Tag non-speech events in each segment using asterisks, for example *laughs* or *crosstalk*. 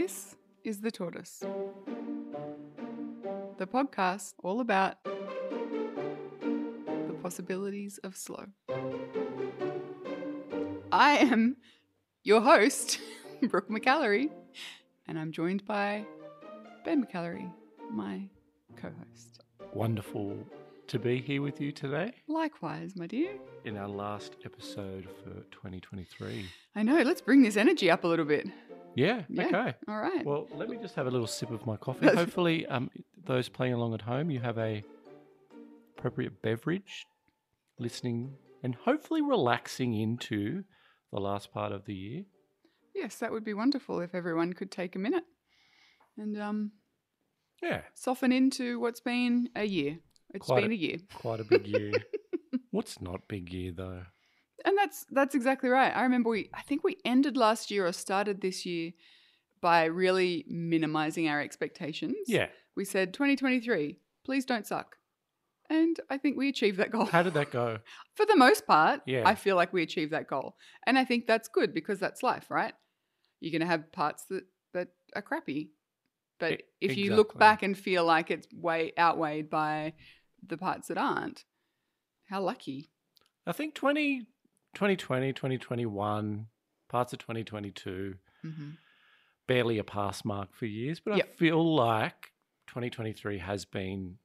This is The Tortoise, the podcast all about the possibilities of slow. I am your host, *laughs* Brooke McAlary, and I'm joined by Ben McAlary, my co host. Wonderful to be here with you today Likewise, my dear. in our last episode for 2023. I know, let's bring this energy up a little bit. Yeah, Yeah. okay. All right. Well, let me just have a little sip of my coffee. Hopefully, um, those playing along at home, you have a appropriate beverage, listening, and hopefully relaxing into the last part of the year. yes, that would be wonderful if everyone could take a minute and um, Yeah, soften into what's been a year. It's Quite been a- a year. quite a big year. *laughs* What's not big year though? That's that's exactly right. I remember we I think we ended last year or started this year by really minimizing our expectations. Yeah. We said 2023, please don't suck. And I think we achieved that goal. How did that go? *laughs* For the most part, Yeah. I feel like we achieved that goal. And I think that's good because that's life, right? You're going to have parts that that are crappy. But if you look back and feel like it's way outweighed by the parts that aren't, how lucky. I think 20, 2020, 2021, parts of 2022, hmm barely a pass mark for years, but Yep. I feel like 2023 has been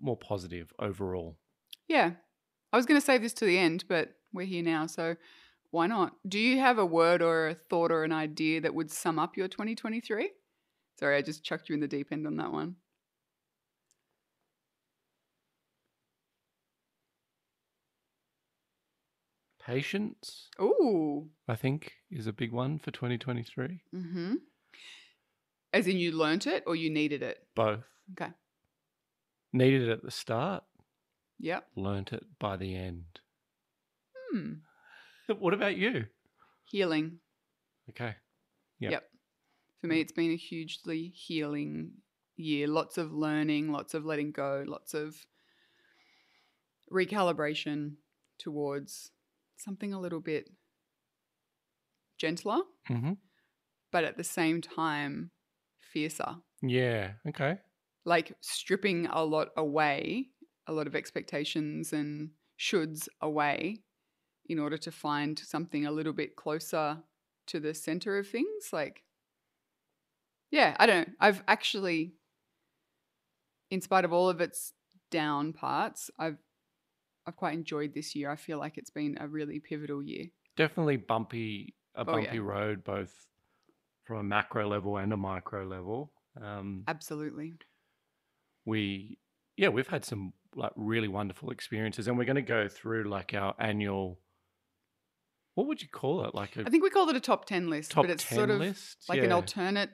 more positive overall. Yeah. I was going to save this to the end, but we're here now. So why not? Do you have a word or a thought or an idea that would sum up your 2023? Sorry, I just chucked you in the deep end on that one. Patience, Ooh. I think, is a big one for 2023. Mm-hmm. As in you learnt it or you needed it? Both. Okay. Needed it at the start, Yep. learnt it by the end. Hmm. *laughs* What about you? Healing. Okay. Yep. Yep. For me, it's been a hugely healing year. Lots of learning, lots of letting go, lots of recalibration towards something a little bit gentler, hmm but at the same time, fiercer. Yeah. Okay. Like stripping a lot away, a lot of expectations and shoulds away in order to find something a little bit closer to the center of things. Like, yeah, I don't know. I've actually, in spite of all of its down parts, I've I've quite enjoyed this year. I feel like it's been a really pivotal year. Definitely bumpy, a Oh, yeah. bumpy road, both from a macro level and a micro level. Um, Absolutely. we yeah we've had some like really wonderful experiences and we're going to go through like our annual what would you call it like a I think we called it a top 10 list, top but it's 10 sort of list like an alternate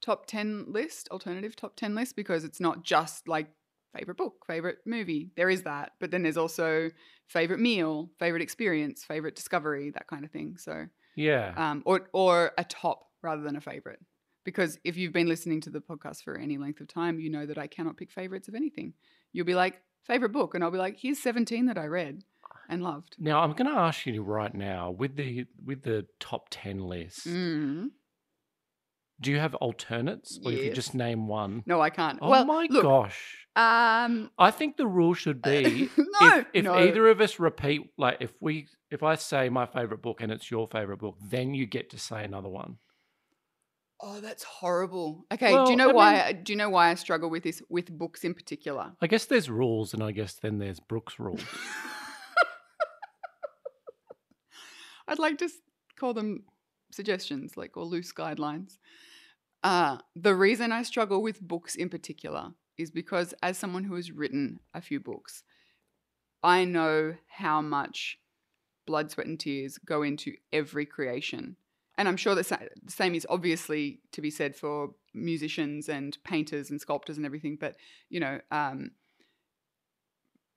top 10 list, alternative top 10 list, because it's not just like favorite book, favorite movie. There is that. But then there's also favorite meal, favorite experience, favorite discovery, that kind of thing. So, yeah um, or, or a top rather than a favorite. Because if you've been listening to the podcast for any length of time, you know that I cannot pick favorites of anything. You'll be like, favorite book. And I'll be like, here's 17 that I read and loved. now i'm going to ask you right now with the with the top 10 list Mm. Do you have alternates or if you Yes. just name one No, I can't. oh well, my look, gosh Um, i think the rule should be *laughs* no, if, if no. either of us repeat like if we if i say my favorite book and it's your favorite book then you get to say another one Oh, that's horrible. Okay, do you know I why? mean- I do you know why I struggle with this with books in particular? I guess there's rules, and I guess then there's Brooke's rules. *laughs* I'd like to call them suggestions, like or loose guidelines. Uh, the reason I struggle with books in particular is because, as someone who has written a few books, I know how much blood, sweat, and tears go into every creation. And I'm sure the same is obviously to be said for musicians and painters and sculptors and everything. But you know, um,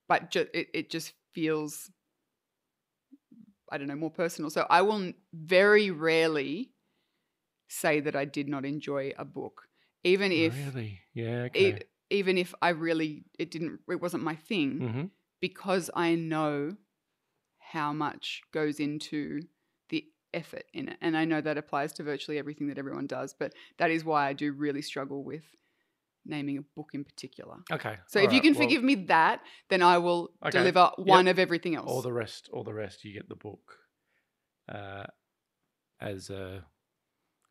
but ju- it it just feels I don't know, more personal. So I will very rarely say that I did not enjoy a book, even if really, yeah, okay. e- even if I really it didn't it wasn't my thing, hmm because I know how much goes into the effort in it. And I know that applies to virtually everything that everyone does, but that is why I do really struggle with naming a book in particular. Okay. So if you can well, forgive me that, then I will Okay. deliver one of everything else. all the rest, all the rest, you get the book uh, as a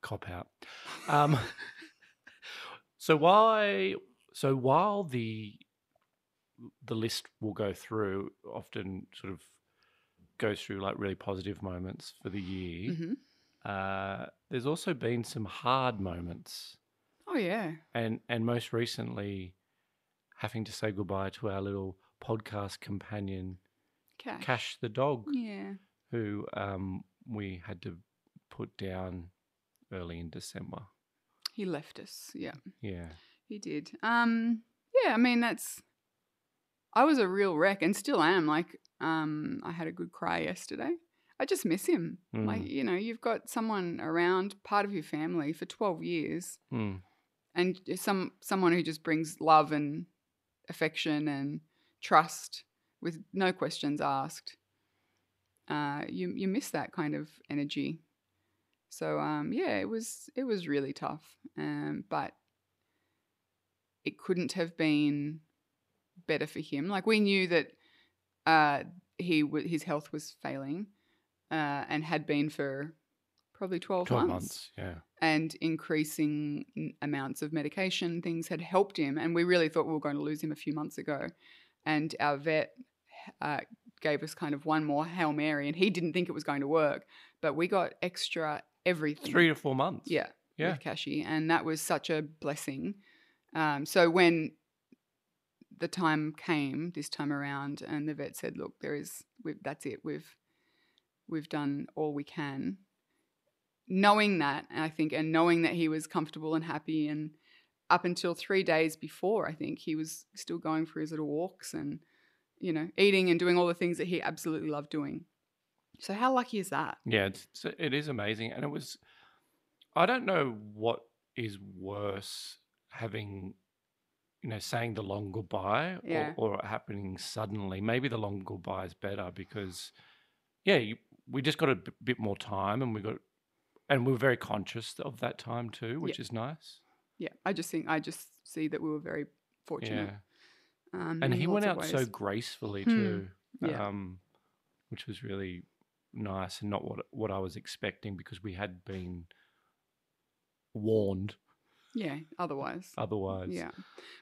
cop out. Um, *laughs* so why? So while the the list will go through, often sort of goes through like really positive moments for the year. Mhm. Uh, there's also been some hard moments, Oh yeah. and and most recently, having to say goodbye to our little podcast companion, Cash. Cash the dog, Yeah. who um, we had to put down early in December. He left us. Yeah. Yeah. He did. Um yeah, I mean that's I was a real wreck and still am. Like um I had a good cry yesterday. I just miss him. Like, Mm. you know, you've got someone around, part of your family for 12 years Mm. And some someone who just brings love and affection and trust with no questions asked. Uh, you you miss that kind of energy. So um, yeah, it was it was really tough, um, but it couldn't have been better for him. Like we knew that uh, he w- his health was failing, uh, and had been for probably 12, 12 months months. Yeah. And increasing amounts of medication things had helped him and we really thought we were going to lose him a few months ago. And our vet uh, gave us kind of one more hail mary and he didn't think it was going to work but we got extra everything. Three to four months. yeah Yeah. with Kashi and that was such a blessing. Um, so when the time came this time around and the vet said look there is we've, that's it. We've we've done all we can knowing that i think and knowing that he was comfortable and happy and up until three days before i think he was still going for his little walks and you know eating and doing all the things that he absolutely loved doing so how lucky is that Yeah. It's, it's- amazing. And it was, I don't know what is worse having, you know, saying the long goodbye Yeah. or, or happening suddenly. Maybe the long goodbye is better because, yeah, you, we just got a b- bit more time and we got, and we were very conscious of that time too, which is nice. yeah i just think i just see that we were very fortunate Yeah. um, and he went out so gracefully Hmm. too, Yeah. um, which was really nice and not what what I was expecting because we had been warned yeah otherwise otherwise. Yeah,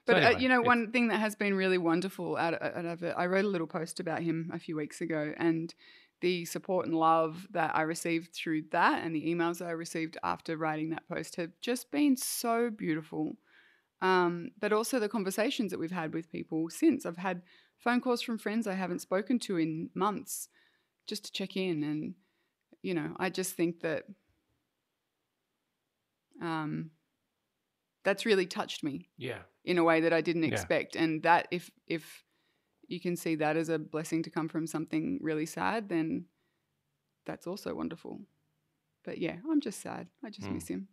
So but uh, you know, one thing that has been really wonderful out out of it, I wrote a little post about him a few weeks ago, and the support and love that I received through that, and the emails that I received after writing that post have just been so beautiful. Um, but also the conversations that we've had with people since. I've had phone calls from friends I haven't spoken to in months, just to check in, and you know, I just think that um, that's really touched me Yeah. in a way that I didn't Yeah. expect. And that if if you can see that as a blessing to come from something really sad, then that's also wonderful. But yeah, I'm just sad. I just Mm. miss him.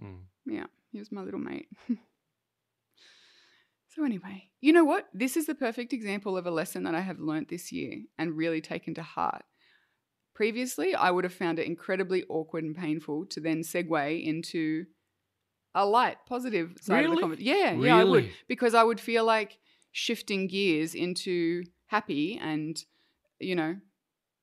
Mm. Yeah, he was my little mate. *laughs* so anyway, you know what? This is the perfect example of a lesson that I have learnt this year and really taken to heart. Previously, I would have found it incredibly awkward and painful to then segue into a light, positive side of the Really? conversation. Yeah, yeah, I would because I would feel like shifting gears into happy and you know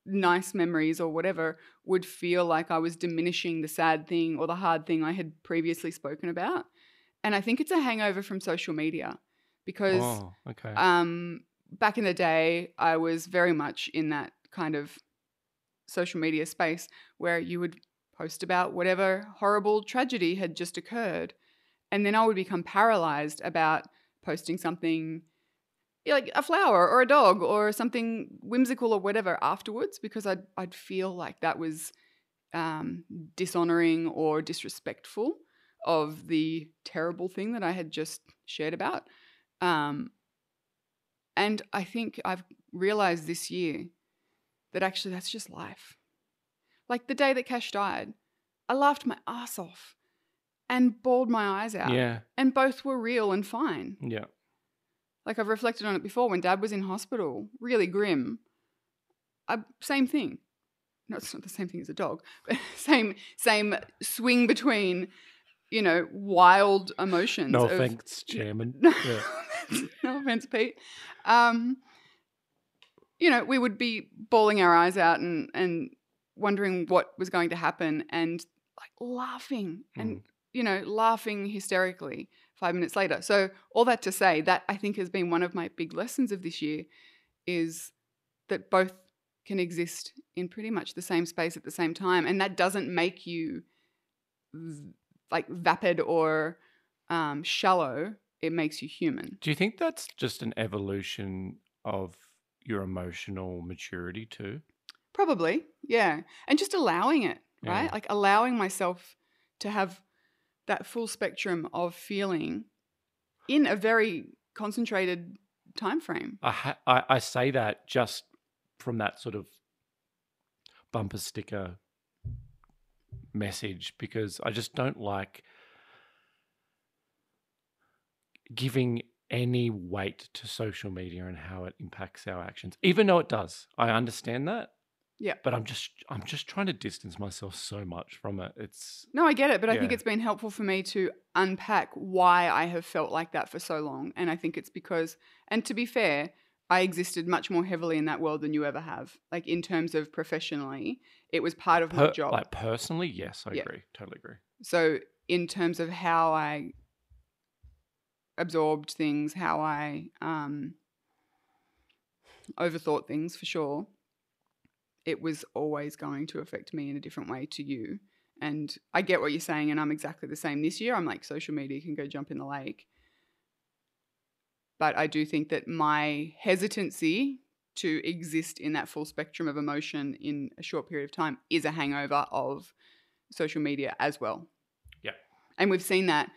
nice memories or whatever would feel like I was diminishing the sad thing or the hard thing I had previously spoken about. And I think it's a hangover from social media because Oh, okay. um, back in the day, I was very much in that kind of social media space where you would post about whatever horrible tragedy had just occurred. And then I would become paralyzed about posting something like a flower or a dog or something whimsical or whatever afterwards because I'd, I'd feel like that was um, dishonoring or disrespectful of the terrible thing that I had just shared about. Um, and I think I've realized this year that actually that's just life. Like the day that Cash died, I laughed my ass off and bawled my eyes out. yeah. And both were real and fine. Yeah. Like I've reflected on it before when dad was in hospital, really grim. I, same thing. no, it's not the same thing as a dog, but *laughs* same same swing between, you know, wild emotions. No of- offense, Chairman. *laughs* no, Yeah. offense, no offense, Pete. Um, you know, we would be bawling our eyes out and and wondering what was going to happen, and like laughing and you know laughing hysterically five minutes later. So all that to say that I think has been one of my big lessons of this year is that both can exist in pretty much the same space at the same time, and that doesn't make you like vapid or um, shallow. It makes you human. Do you think that's just an evolution of your emotional maturity too? Probably, yeah. And just allowing it, right? Like allowing myself to have that full spectrum of feeling in a very concentrated time frame. I, ha- I I say that just from that sort of bumper sticker message because I just don't like giving any weight to social media and how it impacts our actions even though it does i understand that Yeah. but i'm just i'm just trying to distance myself so much from it it's No, I get it, but I think it's been helpful for me to unpack why I have felt like that for so long. And I think it's because, and to be fair, I existed much more heavily in that world than you ever have. Like in terms of professionally, it was part of my job. like personally yes i Yeah. agree totally agree So, in terms of how I absorbed things, how I um, overthought things for sure, it was always going to affect me in a different way to you. And I get what you're saying, and I'm exactly the same this year. I'm like, social media can go jump in the lake. But I do think that my hesitancy to exist in that full spectrum of emotion in a short period of time is a hangover of social media as well. Yeah. And we've seen that.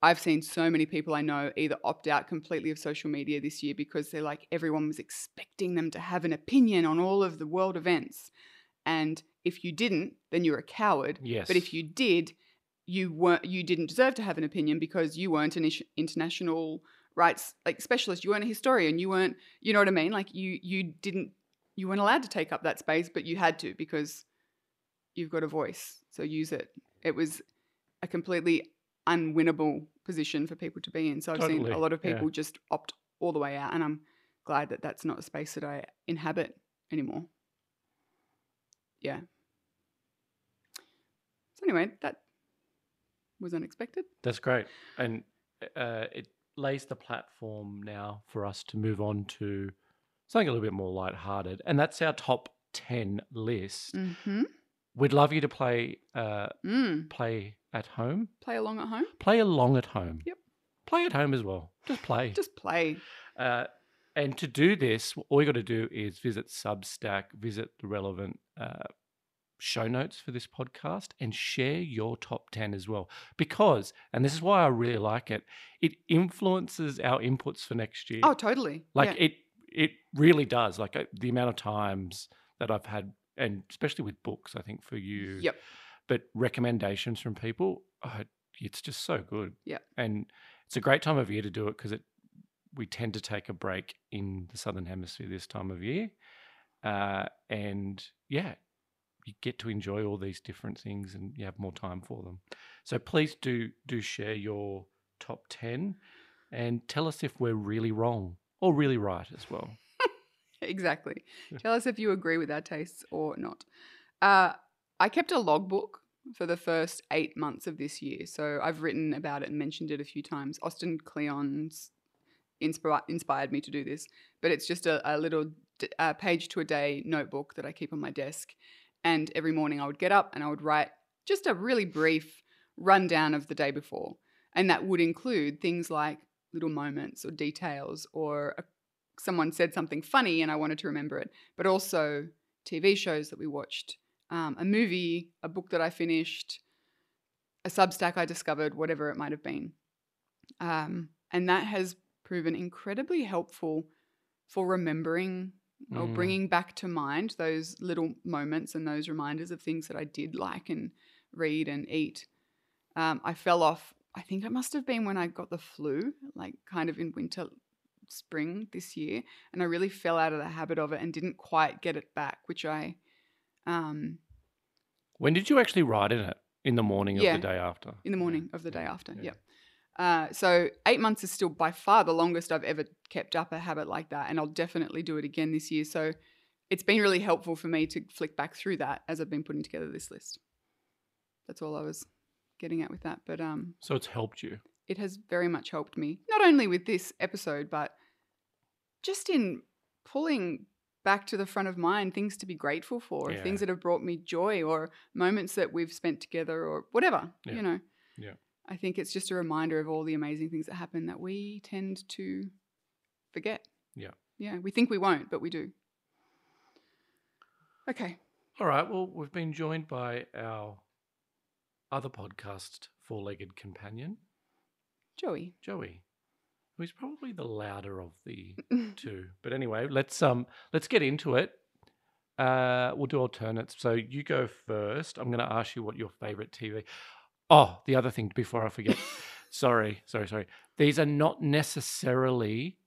I've seen so many people I know either opt out completely of social media this year because they're like, everyone was expecting them to have an opinion on all of the world events. And if you didn't, then you're a coward. yes But if you did, you weren't you didn't deserve to have an opinion because you weren't an international rights like specialist, you weren't a historian, you weren't you know what I mean? Like you you didn't you weren't allowed to take up that space, but you had to because you've got a voice. So use it. It was a completely unwinnable position for people to be in. So I've seen a lot of yeah. people just opt all the way out and I'm glad that that's not a space that I inhabit anymore. Yeah. So anyway, that was unexpected. That's great. And uh, it lays the platform now for us to move on to something a little bit more lighthearted. And that's our top 10 list. Mm-hmm. We'd love you to play uh, Mm. play at home. Play along at home. Play along at home. Yep. Play at home as well. Just play. *laughs* Just play. Uh, and to do this, all you got to do is visit Substack, visit the relevant uh, show notes for this podcast, and share your top 10 as well. Because, and this is why I really like it, it influences our inputs for next year. Oh, totally. like yeah. it, it really does. Like uh, the amount of times that I've had, and especially with books, I think for you, Yep. But recommendations from people, oh, it's just so good. Yeah. And it's a great time of year to do it because it we tend to take a break in the southern hemisphere this time of year, uh, and yeah, you get to enjoy all these different things and you have more time for them. So please do do share your top ten and tell us if we're really wrong or really right as well. *laughs* exactly. Tell us if you agree with our tastes or not. Uh, I kept a logbook for the first eight months of this year. So I've written about it and mentioned it a few times. Austin Kleon's inspi- inspired me to do this, but it's just a, a little d- uh, page to a day notebook that I keep on my desk. And every morning I would get up and I would write just a really brief rundown of the day before. And that would include things like little moments or details or a someone said something funny and I wanted to remember it, but also TV shows that we watched, um, a movie, a book that I finished, a Substack I discovered, whatever it might have been. Um, and that has proven incredibly helpful for remembering or Mm. bringing back to mind those little moments and those reminders of things that I did like and read and eat. Um, I fell off. I think it must have been when I got the flu, like kind of in winter, spring this year, and I really fell out of the habit of it and didn't quite get it back, which I Um, When did you actually write in it? In the morning Yeah. of the day after. in the Yeah, morning of the day after. yeah. Yep. Uh, so eight months is still by far the longest I've ever kept up a habit like that, and I'll definitely do it again this year. So it's been really helpful for me to flick back through that as I've been putting together this list. That's all I was getting at with that, but um, So it's helped you. it has very much helped me not only with this episode, but just in pulling back to the front of mind things to be grateful for, Yeah. things that have brought me joy, or moments that we've spent together, or whatever. Yeah. You know. Yeah. I think it's just a reminder of all the amazing things that happen that we tend to forget. Yeah. Yeah. We think we won't, but we do. Okay. All right. Well, we've been joined by our other podcast, Four Legged Companion, Joey. Joey, who's probably the louder of the *laughs* two. But anyway, let's um let's get into it. Uh, we'll do alternates. So you go first. I'm going to ask you what your favorite TV. Oh, the other thing before I forget. *laughs* sorry, sorry, sorry. These are not necessarily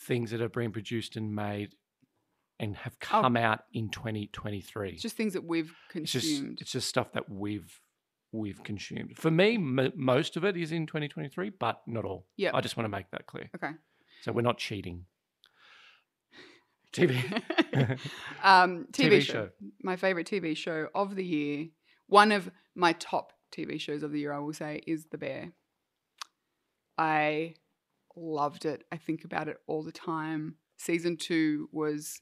things that have been produced and made and have Oh. come out in 2023. It's just things that we've It's just consumed. it's just stuff that we've we've consumed. For me, m- most of it is in 2023, but not all. Yeah. I just want to make that clear. okay. So we're not cheating. *laughs* TV. *laughs* um, TV, TV show. show. My favorite TV show of the year, one of my top TV shows of the year, I will say, is The Bear. I loved it. I think about it all the time. Season two was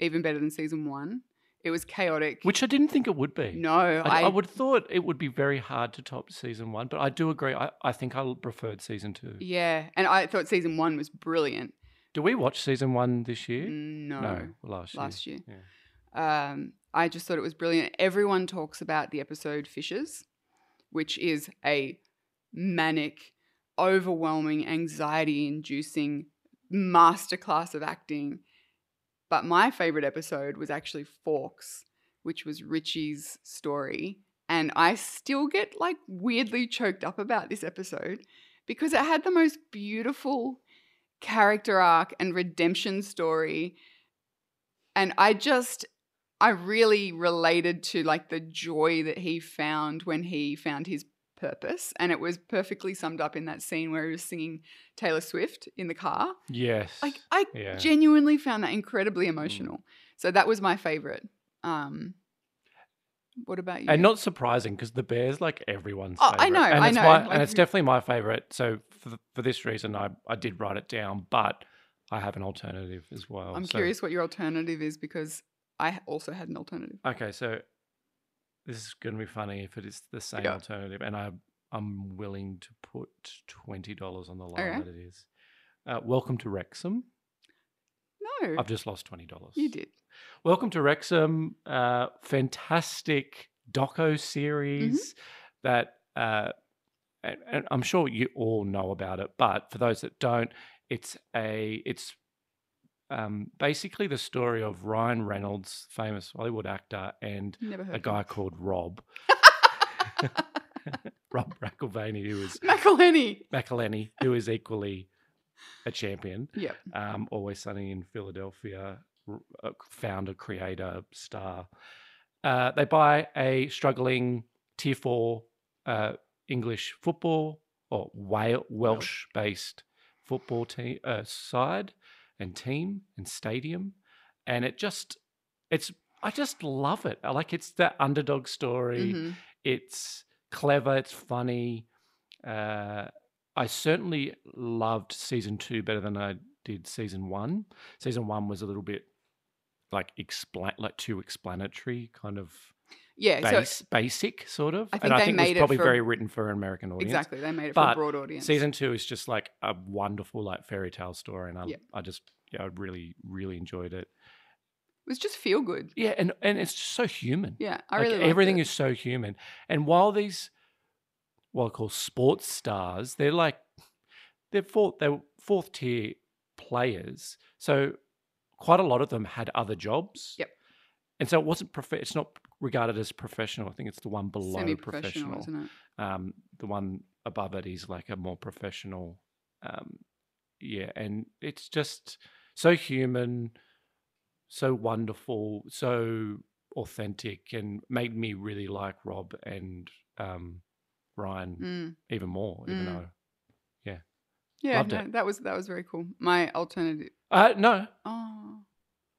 even better than season one. It was chaotic. Which I didn't think it would be. no, I, I, would have thought it would be very hard to top season one, but I do agree. I, I think I preferred season two. Yeah, and I thought season one was brilliant. Do we watch season one this year? No, last year. last year. Yeah. Um, I just thought it was brilliant. Everyone talks about the episode Fishes, which is a manic, overwhelming, anxiety inducing masterclass of acting. But my favorite episode was actually Forks, which was Richie's story. And I still get like weirdly choked up about this episode because it had the most beautiful character arc and redemption story. And I just, I really related to like the joy that he found when he found his purpose. And it was perfectly summed up in that scene where he was singing Taylor Swift in the car. Yes. Like, I yeah. genuinely found that incredibly Mm. emotional. So that was my favorite. Um, what about you? And not surprising because the bear's like everyone's. Oh, I know, and I it's know, My, like- and it's definitely my favorite. So for for this reason, I I did write it down, but I have an alternative as well. I'm So- curious what your alternative is because I also had an alternative. Okay, so this is going to be funny if it is the same Yeah. alternative, and I I'm willing to put twenty dollars on the line Okay. that it is. Uh, welcome to Wrexham. No, I've just lost twenty dollars. you did. Welcome to Wrexham. Uh, fantastic doco series that, uh, and, and I'm sure you all know about it, but for those that don't, it's a it's um, basically the story of Ryan Reynolds, famous Hollywood actor, and a guy called Rob. *laughs* *laughs* Rob McElvaney, who is. McElhenney. McElhenney, who is equally a champion Yep. um, Always Sunny in Philadelphia, uh, founder, creator, star. Uh, they buy a struggling tier four uh, English football or Welsh based football team uh, side and team and stadium, and it just it's I just love it. I Like it's that underdog story Mhm. it's clever, it's funny. Uh, I certainly loved season two better than I did season one. Season one was a little bit like explain, like too explanatory, kind of Yeah. base, So basic, sort of. I think and I they think it made was it probably for- very written for an American audience. exactly, they made it for a broad audience. Season two is just like a wonderful, like fairy tale story, and I, Yeah. I just, yeah, I really, really enjoyed it. it was just feel good. Yeah, and and it's just so human. Yeah, I Like, really everything it. is so human. And while these what I call sports stars, they're like they're fourth they're fourth tier players. So quite a lot of them had other jobs. Yep. And so it wasn't prof- it's not regarded as professional. I think it's the one below semi-professional, isn't it? Um, the one above it is like a more professional. Um, yeah, and it's just so human, so wonderful, so authentic and made me really like Rob and um, Ryan Mm. even more. Even Mm. though, Yeah, Loved no, it. that was that was very cool. My alternative. uh, no, Oh,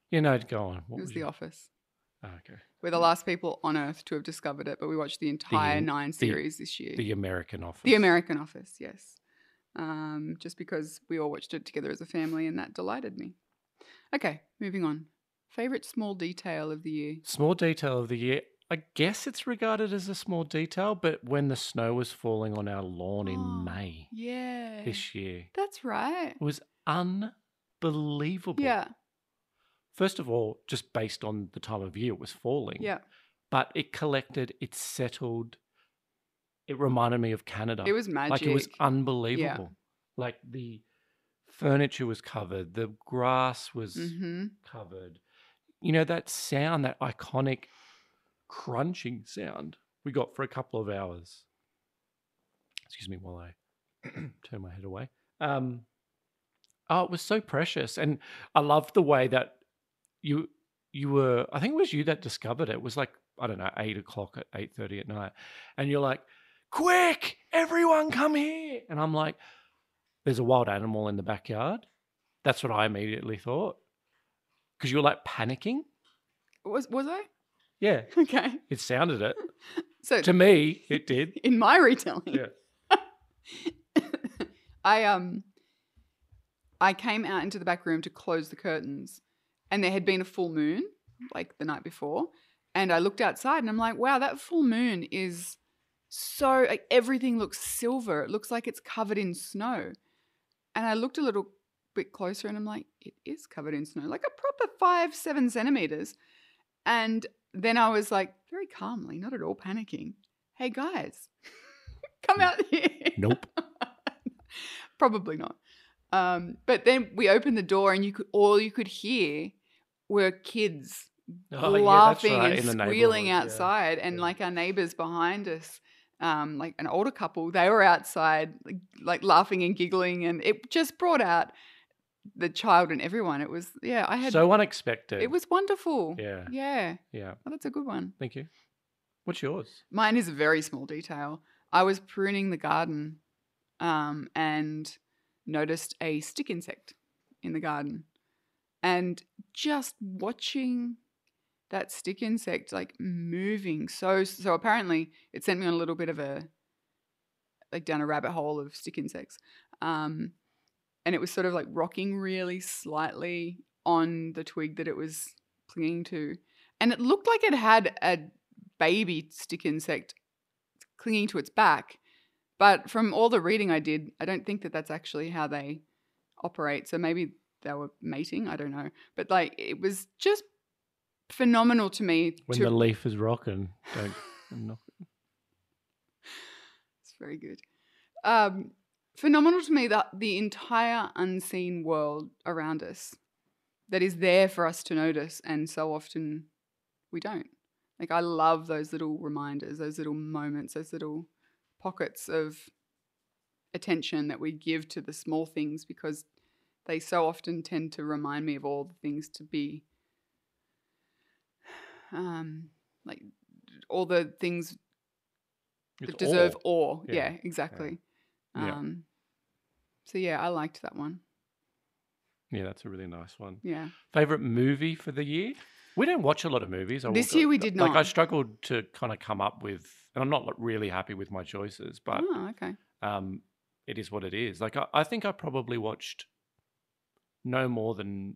you know, go on. it What was was The your- Office. Oh, okay, We're the last people on Earth to have discovered it, but we watched the entire nine series this year. the American Office. The American Office, yes. Um, just because we all watched it together as a family, and that delighted me. Okay, moving on. Favorite small detail of the year. Small detail of the year. I guess it's regarded as a small detail, but when the snow was falling on our lawn Oh, in May Yeah, this year, that's right. it was unbelievable. Yeah, First of all, just based on the time of year it was falling. yeah. But it collected, it settled. It reminded me of Canada. It was magic. like it was unbelievable. Yeah. Like the furniture was covered, the grass was hmm covered. You know, that sound, that iconic crunching sound we got for a couple of hours. Excuse me while I *clears throat* turn my head away. Um, oh, it was so precious. And I loved the way that you you were I think it was you that discovered it. It was like, I don't know, eight o'clock at eight thirty at night. And you're like, quick, everyone come here. And I'm like, there's a wild animal in the backyard. That's what I immediately thought. Because you were like panicking. Was was I? Yeah, *laughs* Okay. it sounded it. *laughs* So to me, it did. *laughs* in my retelling, Yeah. I um I came out into the back room to close the curtains and there had been a full moon like the night before and I looked outside and I'm like wow that full moon is so like everything looks silver it looks like it's covered in snow and I looked a little bit closer and I'm like it is covered in snow like a proper 5 7 centimeters and then I was like very calmly not at all panicking hey guys *laughs* come out here Nope. *laughs* Probably not. Um, but then we opened the door, and you could all you could hear were kids Oh, yeah, laughing right, and squealing neighborhood, yeah. outside, and Yeah. like our neighbors behind us, um, like an older couple, they were outside, like, like laughing and giggling, and it just brought out the child and everyone. It was yeah, I had So unexpected. it was wonderful. Yeah. yeah. Yeah. Oh, that's a good one. Thank you. What's yours? Mine is a very small detail. I was pruning the garden um, and noticed a stick insect in the garden. And just watching that stick insect like moving so so apparently it sent me on a little bit of a like down a rabbit hole of stick insects um and it was sort of like rocking really slightly on the twig that it was clinging to and it looked like it had a baby stick insect clinging to its back but from all the reading i did i don't think that that's actually how they operate so maybe they were mating i don't know but like it was just phenomenal to me When to the leaf is rocking, don't *laughs* knock it. It's very good. Um, phenomenal to me that the entire unseen world around us that is there for us to notice, and so often we don't. Like, I love those little reminders, those little moments, those little pockets of attention that we give to the small things because they so often tend to remind me of all the things to be um like all the things It's that deserve awe. awe. Yeah. Yeah, exactly. Yeah. Um, so yeah, I liked that one. Yeah, that's a really nice one. Yeah. Favorite movie for the year? We don't watch a lot of movies. I will- This year we did not. Like I struggled to kind of come up with, and I'm not really happy with my choices, but oh, okay. um, it is what it is. Like I, I think I probably watched no more than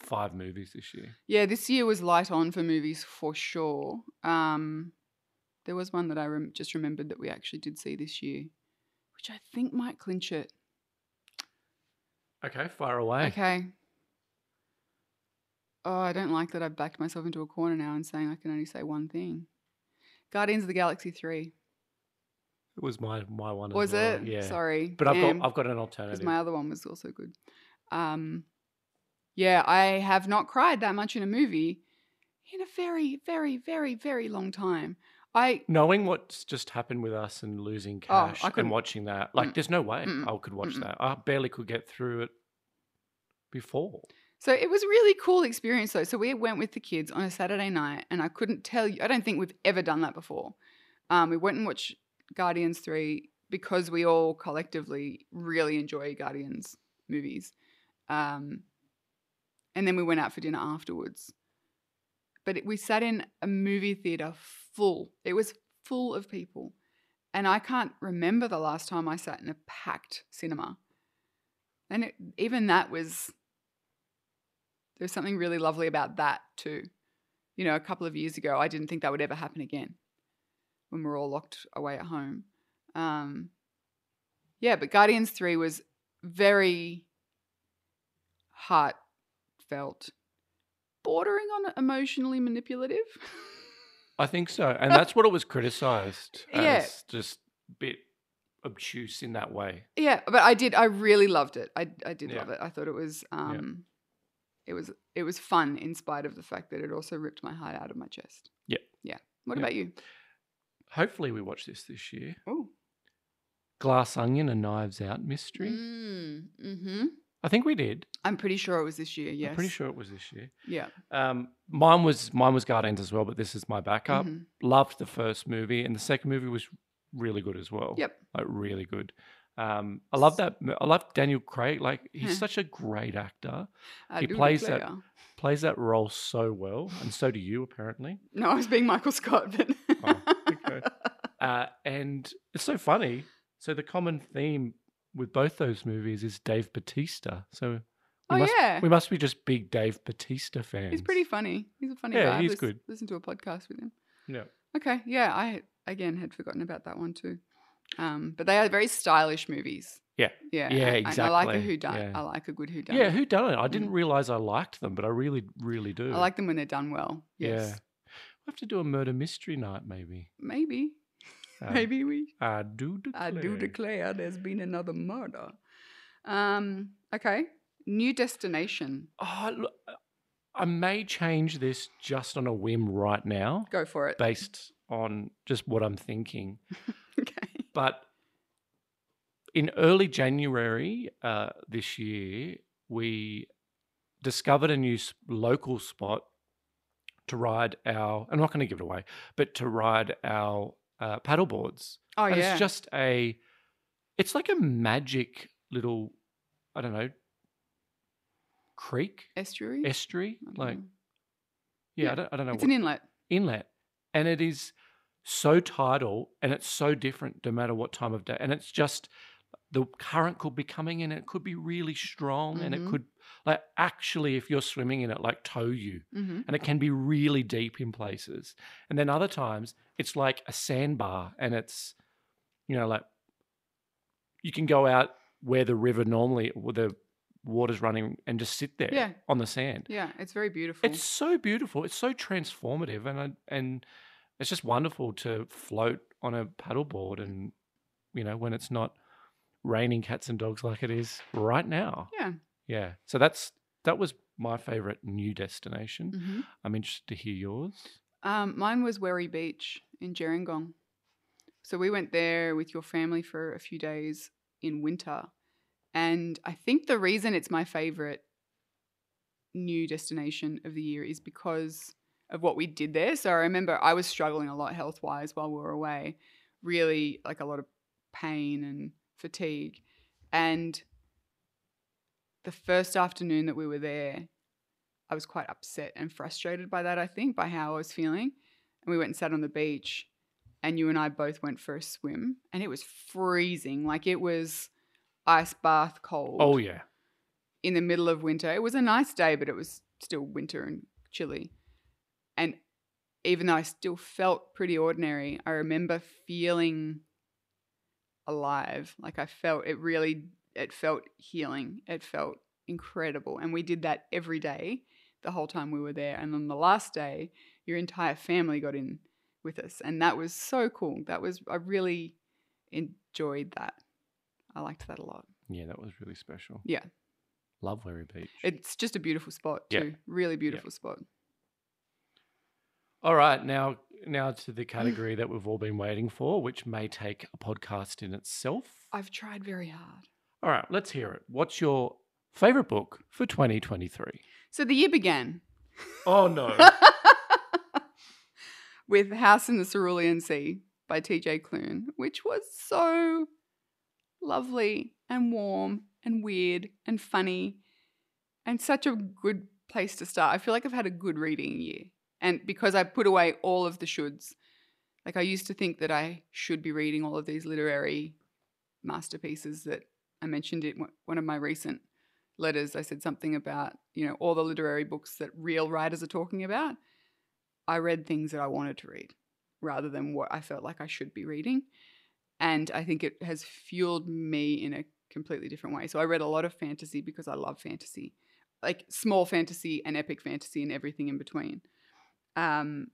five movies this year. Yeah, this year was light on for movies for sure. Um, there was one that I rem- just remembered that we actually did see this year, which I think might clinch it. Okay, far away. Okay. Oh, I don't like that I've backed myself into a corner now and saying I can only say one thing. Guardians of the Galaxy 3. It was my my one. as Was well, it? Yeah. Sorry. But I've damn. got I've got an because alternative. my other one was also good. Um, yeah, I have not cried that much in a movie in a very, very, very, very long time. I Knowing what's just happened with us and losing Oh, cash and watching that, like, Mm. there's no way Mm-mm. I could watch Mm-mm. that. I barely could get through it before. So it was a really cool experience though. So we went with the kids on a Saturday night, and I couldn't tell you. I don't think we've ever done that before. Um, we went and watched Guardians three because we all collectively really enjoy Guardians movies. Um, and then we went out for dinner afterwards. But it, we sat in a movie theater full. It was full of people. And I can't remember the last time I sat in a packed cinema. And it, even that was, there's something really lovely about that too. You know, a couple of years ago, I didn't think that would ever happen again when we're all locked away at home. Um, yeah, but Guardians 3 was very heartfelt, bordering on emotionally manipulative. *laughs* I think so, and that's what it was criticized *laughs* as Yeah. just a bit obtuse in that way. yeah, but I did. I really loved it. I I did Yeah. love it. I thought it was um, it was it was fun in spite of the fact that it also ripped my heart out of my chest. Yeah. yeah. What Yeah. about you? Hopefully, we watch this this year. Oh, Glass Onion, a Knives Out mystery. mm, mm-hmm. I think we did. I'm pretty sure it was this year. Yes, I'm pretty sure it was this year. Yeah. Um, mine was mine was Guardians as well, but this is my backup. Mhm. Loved the first movie, and the second movie was really good as well. Yep. like really good. Um, I love that. I love Daniel Craig. Like he's Huh. such a great actor. I He plays that- Plays that role so well, and so do you apparently. No, I was being Michael Scott, but Oh, okay. Uh, and it's so funny. So the common theme with both those movies is Dave Batista. So we oh must yeah, we must be just big Dave Batista fans. he's pretty funny. He's a funny Yeah, guy. he's good. Listen to a podcast with him. Yeah. Okay, yeah, I again had forgotten about that one too. Um, but they are very stylish movies. Yeah. yeah, Yeah, and- and I like a exactly. who done. Yeah. I like a good who done. Yeah, who done it? I Mm. didn't realize I liked them, but I really, really do. I like them when they're done well. Yes, Yeah. We'll have to do a murder mystery night, maybe. maybe, maybe we. I do declare. I do declare there's been another murder. Um, okay, new destination. Oh, look, I may change this just on a whim right now, Go for it. based on just what I'm thinking. *laughs* okay. But in early January uh, this year, we discovered a new local spot to ride our. I'm not going to give it away, but to ride our uh, paddle boards. Oh and yeah. it's just a. It's like a magic little, I don't know, creek estuary. estuary. Like, yeah, Yeah, I don't, I don't know it's what an inlet. inlet, and it is so tidal, and it's so different no matter what time of day, and it's just the current could be coming in, and it could be really strong, and it Mhm. could like actually, if you're swimming in it, like tow you, hmm and it can be really deep in places, and then other times it's like a sandbar, and it's you know like you can go out where the river normally, where the water's running, and just sit there Yeah. on the sand. Yeah, it's very beautiful. It's so beautiful. It's so transformative, and I, and it's just wonderful to float on a paddleboard, and you know when it's not raining cats and dogs like it is right now. yeah. Yeah. So that's that was my favorite new destination. hmm I'm interested to hear yours. Um, mine was Werri Beach in Gerringong. So we went there with your family for a few days in winter. And I think the reason it's my favorite new destination of the year is because of what we did there. So I remember I was struggling a lot health wise while we were away, really like a lot of pain and fatigue. And the first afternoon that we were there, I was quite upset and frustrated by that, I think, by how I was feeling. And we went and sat on the beach, and you and I both went for a swim, and it was freezing. Like it was ice bath cold Oh yeah. in the middle of winter. It was a nice day, but it was still winter and chilly. And even though I still felt pretty ordinary, I remember feeling alive. Like I felt it really, it felt healing. It felt incredible. And we did that every day the whole time we were there. And on the last day, your entire family got in with us. And that was so cool. That was, I really enjoyed that. I liked that a lot. Yeah, that was really special. Yeah. Love Werri Beach. It's just a beautiful spot Yeah. too. Really beautiful spot. All right, now now to the category that we've all been waiting for, which may take a podcast in itself. I've tried very hard. All right, let's hear it. What's your Favorite book for 2023. So the year began Oh no. *laughs* with House in the Cerulean Sea by TJ Klune, which was so lovely and warm and weird and funny and such a good place to start. I feel like I've had a good reading year. And because I put away all of the shoulds, like I used to think that I should be reading all of these literary masterpieces that I mentioned it in one of my recent letters. I said something about, you know, all the literary books that real writers are talking about. I read things that I wanted to read rather than what I felt like I should be reading. And I think it has fueled me in a completely different way. So I read a lot of fantasy because I love fantasy, like small fantasy and epic fantasy and everything in between. Um,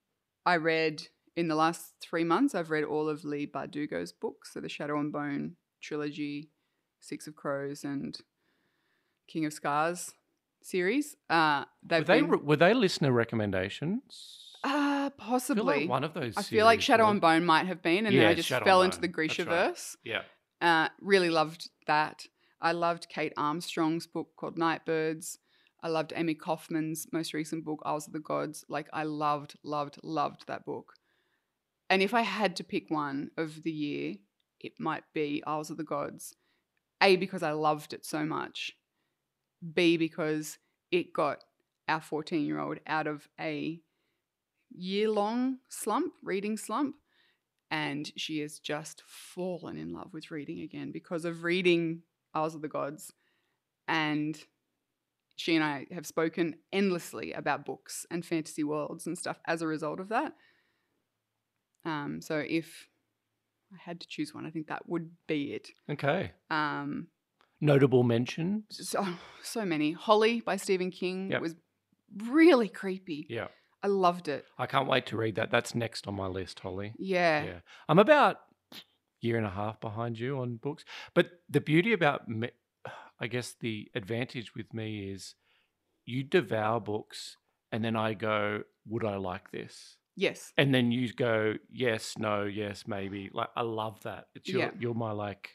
I read in the last three months, I've read all of Leigh Bardugo's books. So the Shadow and Bone trilogy, Six of Crows, and King of Scars series. Uh, Were they, been, were they listener recommendations? uh, possibly. like one of those. I feel like Shadow and Bone might have been, and then I just Shadow fell into the Grisha that's right. verse. Yeah. Uh, really loved that. I loved Kate Armstrong's book called Nightbirds. I loved Amie Kaufman's most recent book, Isles of the Gods. Like, I loved, loved, loved that book. And if I had to pick one of the year, it might be Isles of the Gods. A, because I loved it so much. B, because it got our 14 year old out of a year long slump, reading slump. And she has just fallen in love with reading again because of reading Isles of the Gods. And she and I have spoken endlessly about books and fantasy worlds and stuff as a result of that. Um, so if I had to choose one, I think that would be it. Okay. Um, Notable mention? so, so many. Holly by Stephen King Yep. was really creepy. Yeah. I loved it. I can't wait to read that. That's next on my list, Holly. Yeah. Yeah. I'm about year and a half behind you on books. But the beauty about me, I guess the advantage with me is you devour books and then I go, would I like this? Yes. And then you go, yes, no, yes, maybe. Like I love that. It's your Yeah. you're my like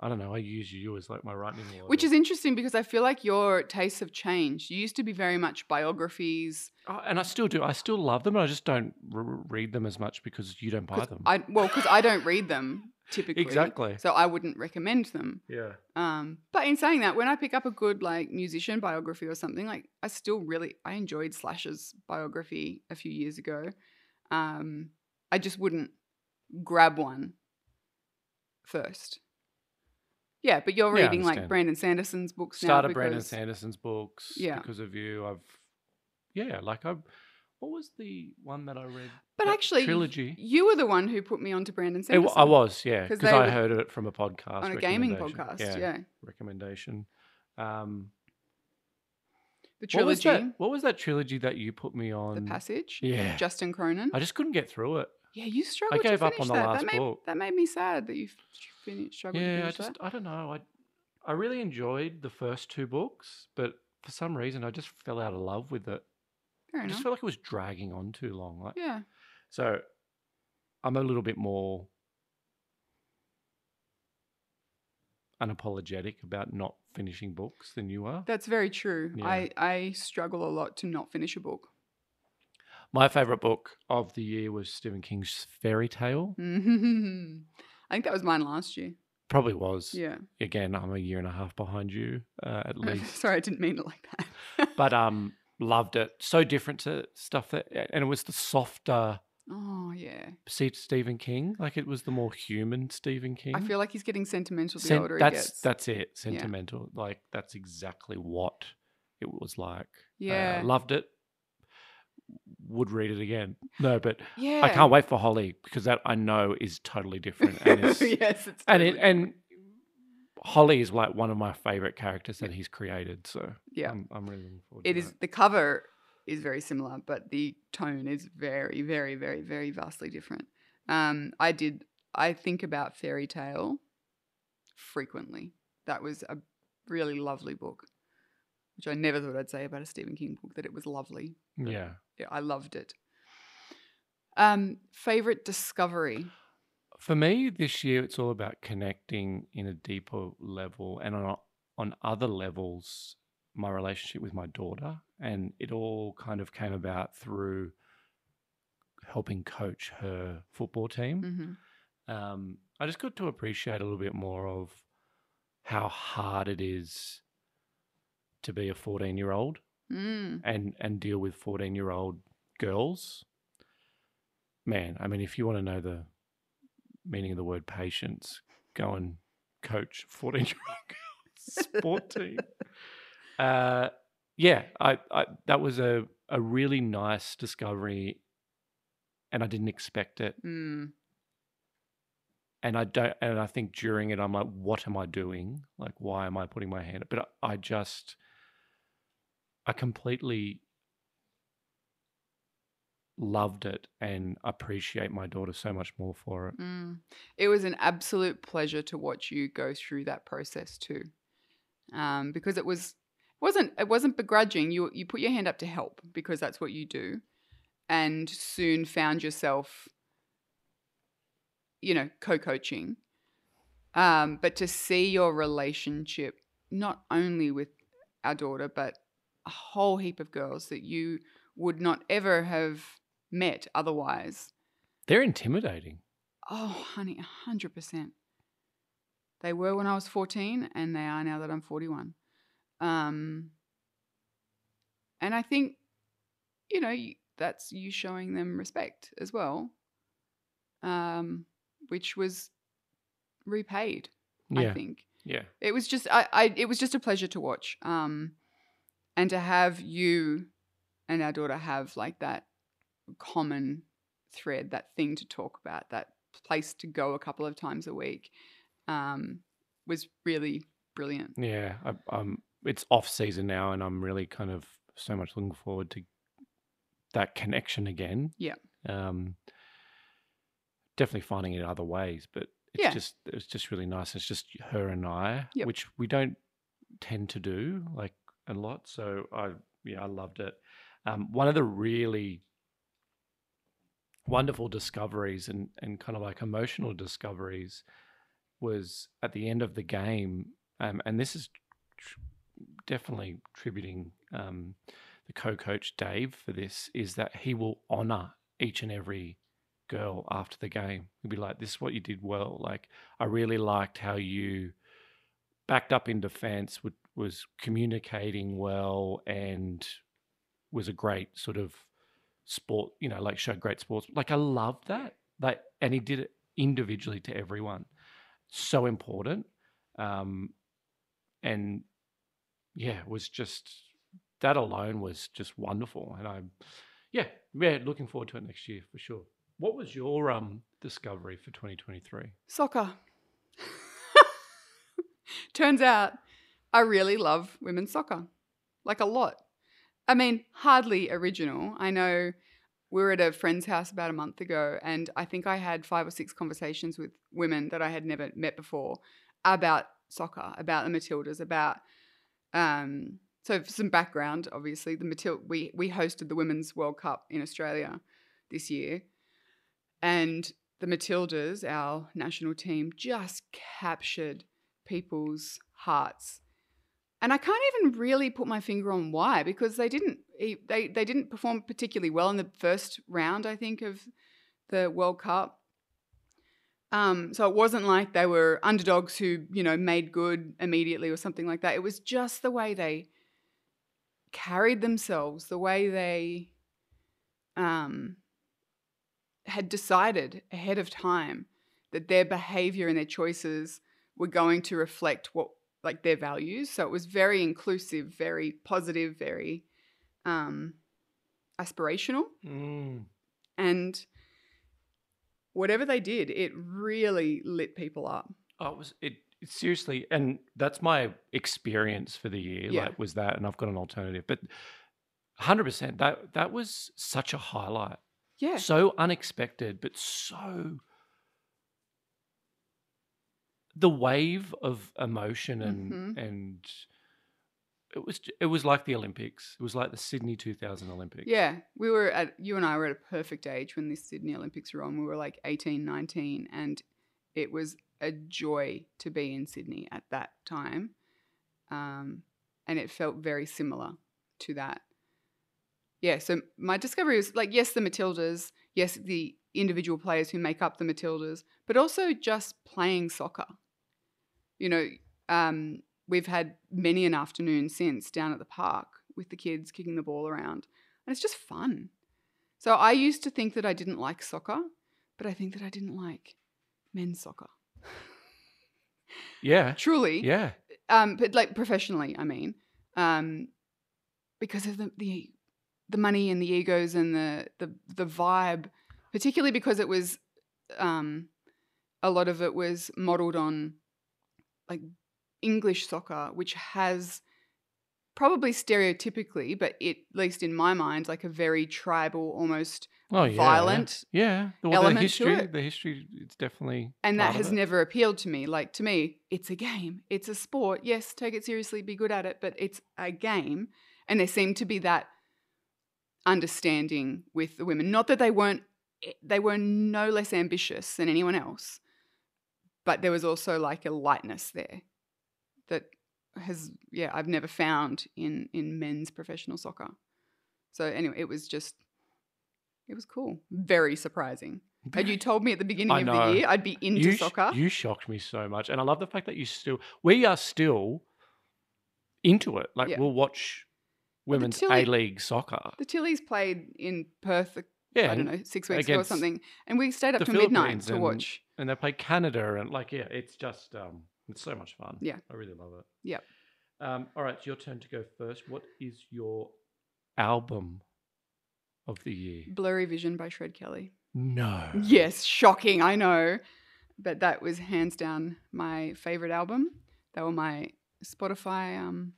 I don't know, I use you as like my lightning rod. Which is interesting because I feel like your tastes have changed. You used to be very much biographies. Oh, and I still do. I still love them. But I just don't r- read them as much because you don't buy them. I well, because I don't read them typically. Exactly. So I wouldn't recommend them. yeah. Um, but in saying that, when I pick up a good like musician biography or something, like I still really I enjoyed Slash's biography a few years ago. Um, I just wouldn't grab one first. Yeah, but you're Yeah, reading like. Brandon Sanderson's books now. Started Brandon Sanderson's books Yeah. because of you. I've yeah, like I what was the one that I read? But actually, trilogy. you were the one who put me onto Brandon It Sanderson. w- I was, yeah, because I heard it from a podcast on a gaming podcast. Yeah, recommendation. Um, the what was trilogy, that? What was that trilogy that you put me on? the passage. Yeah, Justin Cronin. I just couldn't get through it. yeah, you struggled. I gave to up on the that. last that made, book. That made me sad that you finished, struggled to Yeah, I just that. I don't know. I I really enjoyed the first two books, but for some reason I just fell out of love with it. Fair I just enough. felt like it was dragging on too long. Like Yeah, so, I'm a little bit more unapologetic about not finishing books than you are. that's very true. Yeah. I I struggle a lot to not finish a book. My favorite book of the year was Stephen King's Fairy Tale. *laughs* I think that was mine last year. Probably was. Yeah. Again, I'm a year and a half behind you, uh, at *laughs* least. Sorry, I didn't mean it like that. but *laughs* um, loved it. So different to stuff that, and it was the softer oh yeah, see Stephen King. Like it was the more human Stephen King. I feel like he's getting sentimental the Sen- older that's he gets. that's it. Sentimental. Like that's exactly what it was like. Uh, yeah, loved it. Would read it again. No, but yeah. I can't wait for Holly because that I know is totally different. And, *laughs* yes, it's and it, totally and. Holly is like one of my favorite characters that he's created. So Yeah. I'm, I'm really looking forward. it to is that. the cover is very similar, but the tone is very, very, very, very vastly different. Um, I did. I think about Fairy Tale frequently. That was a really lovely book, which I never thought I'd say about a Stephen King book. That it was lovely. Yeah. Yeah, I loved it. Um, favorite discovery. For me, this year, it's all about connecting in a deeper level and on on other levels my relationship with my daughter, and it all kind of came about through helping coach her football team. hmm Um, I just got to appreciate a little bit more of how hard it is to be a 14 year old Mm. and and deal with 14 year old girls man i mean if you want to know the meaning of the word patience go and coach 14 year old *laughs* sport team. Uh yeah I, I that was a a really nice discovery and i didn't expect it. Mm. and i don't and i think during it i'm like what am i doing? Like why am i putting my hand up? But i, I just i completely loved it and appreciate my daughter so much more for it Mm. It was an absolute pleasure to watch you go through that process too, um, because it was wasn't it wasn't begrudging. You you put your hand up to help because that's what you do, and soon found yourself, you know, co-coaching. Um, but to see your relationship not only with our daughter, but a whole heap of girls that you would not ever have met otherwise they're intimidating Oh, honey, a 100%. They were when I was 14 and they are now that I'm 41. Um, and I think, you know, that's you showing them respect as well, um, which was repaid, I think. yeah It was just, I, I, it was just a pleasure to watch. Um, and to have you and our daughter have like that common thread, that thing to talk about, that place to go a couple of times a week, um, was really brilliant. yeah I, um it's off season now and i'm really kind of so much looking forward to that connection again Yeah. um definitely finding it other ways but it's Yeah. just it's just really nice it's just her and i Yep. which we don't tend to do like a lot so i yeah i loved it um one of the really wonderful discoveries and and kind of like emotional discoveries was at the end of the game um and this is tr- definitely tributing um the co-coach Dave for this is that he will honor each and every girl after the game. He'll be like, "This is what you did well. Like, I really liked how you backed up in defense, was communicating well, and was a great sort of sport. You know, like showed great sports. Like, I love that. Like, and he did it individually to everyone. So important. Um, and yeah, it was just that alone was just wonderful. And I, yeah, yeah, looking forward to it next year for sure. What was your um discovery for 2023? Soccer. *laughs* Turns out I really love women's soccer, like a lot. I mean, hardly original. I know we were at a friend's house about a month ago, and I think I had five or six conversations with women that I had never met before about soccer, about the Matildas, about. Um, so, for some background, obviously, the Matil- we we hosted the Women's World Cup in Australia this year, and the Matildas, our national team, just captured people's hearts. And I can't even really put my finger on why because they didn't they they didn't perform particularly well in the first round I think of the World Cup. Um, so it wasn't like they were underdogs who you know made good immediately or something like that. It was just the way they carried themselves, the way they um, had decided ahead of time that their behavior and their choices were going to reflect what like their values. So it was very inclusive, very positive, very um, aspirational, Mm. and whatever they did, it really lit people up. Oh, it was it, it seriously, and that's my experience for the year. Yeah. Like, was that, and I've got an alternative, but hundred percent that that was such a highlight, Yeah, so unexpected, but so the wave of emotion and Mhm. and it was it was like the Olympics. It was like the Sydney 2000 Olympics. yeah. We were at you and I were at a perfect age when the Sydney Olympics were on. We were like 18, 19, and it was a joy to be in Sydney at that time. um, and it felt very similar to that. Yeah, so my discovery was like, yes, the Matildas, yes, the individual players who make up the Matildas, but also just playing soccer. You know, um, we've had many an afternoon since down at the park with the kids kicking the ball around, and it's just fun. So I used to think that I didn't like soccer, but I think that I didn't like men's soccer. Yeah. Truly, Yeah. um, but like professionally, I mean, um, because of the, the the money and the egos and the the the vibe, particularly because it was, um, a lot of it was modeled on, like, English soccer, which has probably stereotypically, but it, at least in my mind, like a very tribal, almost, Oh yeah. Violent Yeah. Well, the element to history. it. The history. It's definitely. and that has never appealed to me. Like to me, it's a game, it's a sport. Yes, take it seriously, be good at it, but it's a game. And there seemed to be that understanding with the women. Not that they weren't, eh, they were no less ambitious than anyone else, but there was also like a lightness there that has, yeah, I've never found in in men's professional soccer. So anyway, it was just, it was cool, very surprising. Had you told me at the beginning of the year I'd be into you, soccer, you shocked me so much, and I love the fact that you still. We are still into it. Like Yeah. we'll watch women's A League soccer. the Tillies played in Perth, Yeah. I don't know, six weeks ago or something, and we stayed up till midnight to and- watch. and they play Canada and like yeah, it's just um it's so much fun. Yeah. I really love it. Yep. Um, all right, it's your turn to go first. What is your album of the year? Blurry Vision by Shred Kelly. No. Yes, shocking, I know. But that was hands down my favorite album. They were my Spotify um,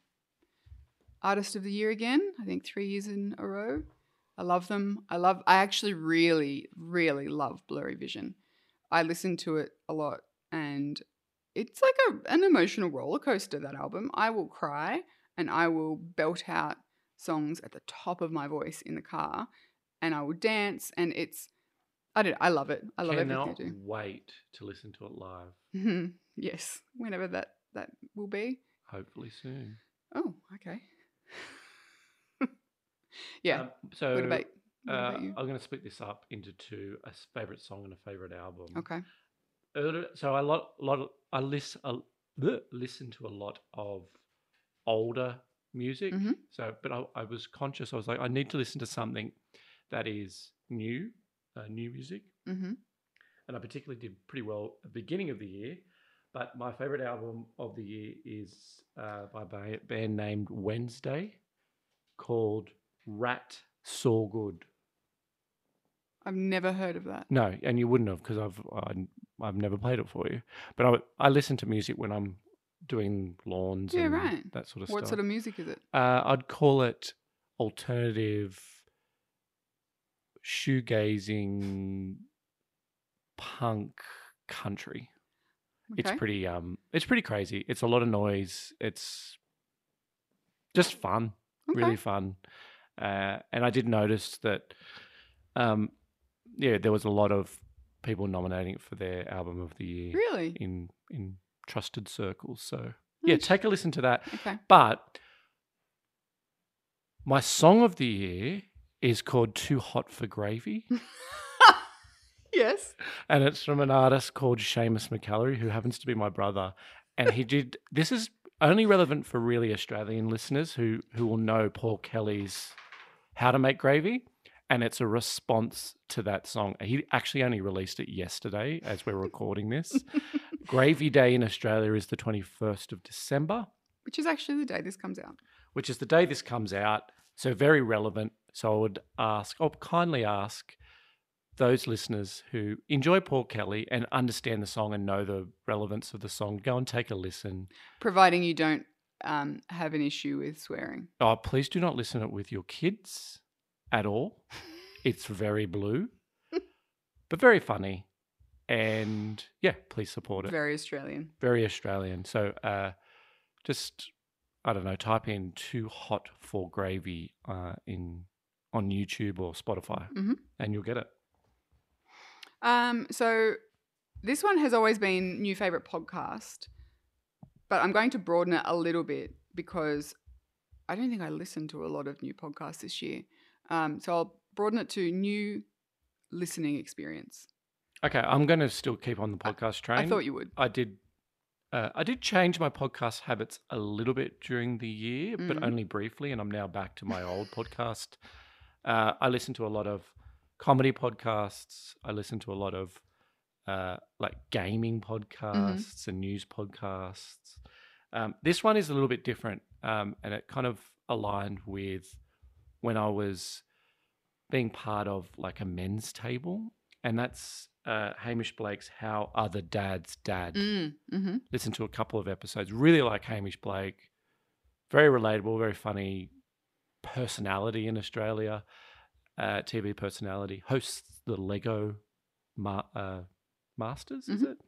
artist of the year again, I think 3 years in a row. I love them. I love I actually really really love Blurry Vision. I listen to it a lot and it's like a, an emotional roller coaster that album. I will cry and I will belt out songs at the top of my voice in the car and I will dance and it's I don't I love it. I love Cannot everything wait to listen to it live. Do. yes, whenever that that will be. Hopefully soon. Oh, okay. *laughs* yeah. Um, so what about what uh, about you? I'm going to split this up into two: a favorite song and a favorite album. Okay. Earlier- So I lot lot of, I bleh, listen to a lot of older music. Mhm. So, but I, I was conscious. I was like, I need to listen to something that is new, uh, new music, Mm-hmm. and I particularly did pretty well at the beginning of the year. But my favorite album of the year is uh, by a band named Wednesday, called Rat Saw God. I've never heard of that. No, and you wouldn't have because I've I, I've never played it for you. But I I listen to music when I'm doing lawns Yeah, and right. that sort of What stuff. sort of music is it? uh, I'd call it alternative shoegazing punk country. It's pretty um it's pretty crazy. It's a lot of noise. It's just fun Okay. really fun. Uh, and I did notice that, um, yeah, there was a lot of people nominating it for their album of the year Really? in in trusted circles. So yeah, take a listen to that. Okay. But my song of the year is called "Too Hot for Gravy," *laughs* yes. and it's from an artist called Seamus McAlary, who happens to be my brother. And he did. This is only relevant for really Australian listeners who who will know Paul Kelly's "How to Make Gravy," and it's a response to that song. He actually only released it yesterday, as we're *laughs* recording this. Gravy Day in Australia is the twenty first of December, Which is actually the day this comes out. which is the day this comes out. So very relevant. So I would ask, or kindly ask, those listeners who enjoy Paul Kelly and understand the song and know the relevance of the song, go and take a listen. Providing you don't um, have an issue with swearing. Oh, please do not listen it with your kids at all. It's very blue, *laughs* but very funny. And yeah, please support it. Very Australian. Very Australian. So uh, just, I don't know, type in too hot for gravy uh, in on YouTube or Spotify Mhm. and you'll get it. Um, so this one has always been new favorite podcast. But I'm going to broaden it a little bit because I don't think I listened to a lot of new podcasts this year. Um, so I'll broaden it to new listening experience. Okay, I'm going to still keep on the podcast train. I thought you would. I did. Uh, I did change my podcast habits a little bit during the year, but Mm. only briefly, and I'm now back to my old podcast. Uh, I listen to a lot of comedy podcasts. I listen to a lot of uh, like gaming podcasts and news podcasts. Um, this one is a little bit different, um, and it kind of aligned with when I was being part of like a men's table, and that's uh, Hamish Blake's "How Other Dads Dad." Mm, hmm Listen to a couple of episodes. Really like Hamish Blake. Very relatable, very funny personality in Australia. Uh, TV personality hosts the Lego Ma- uh, Masters, is Mhm. it?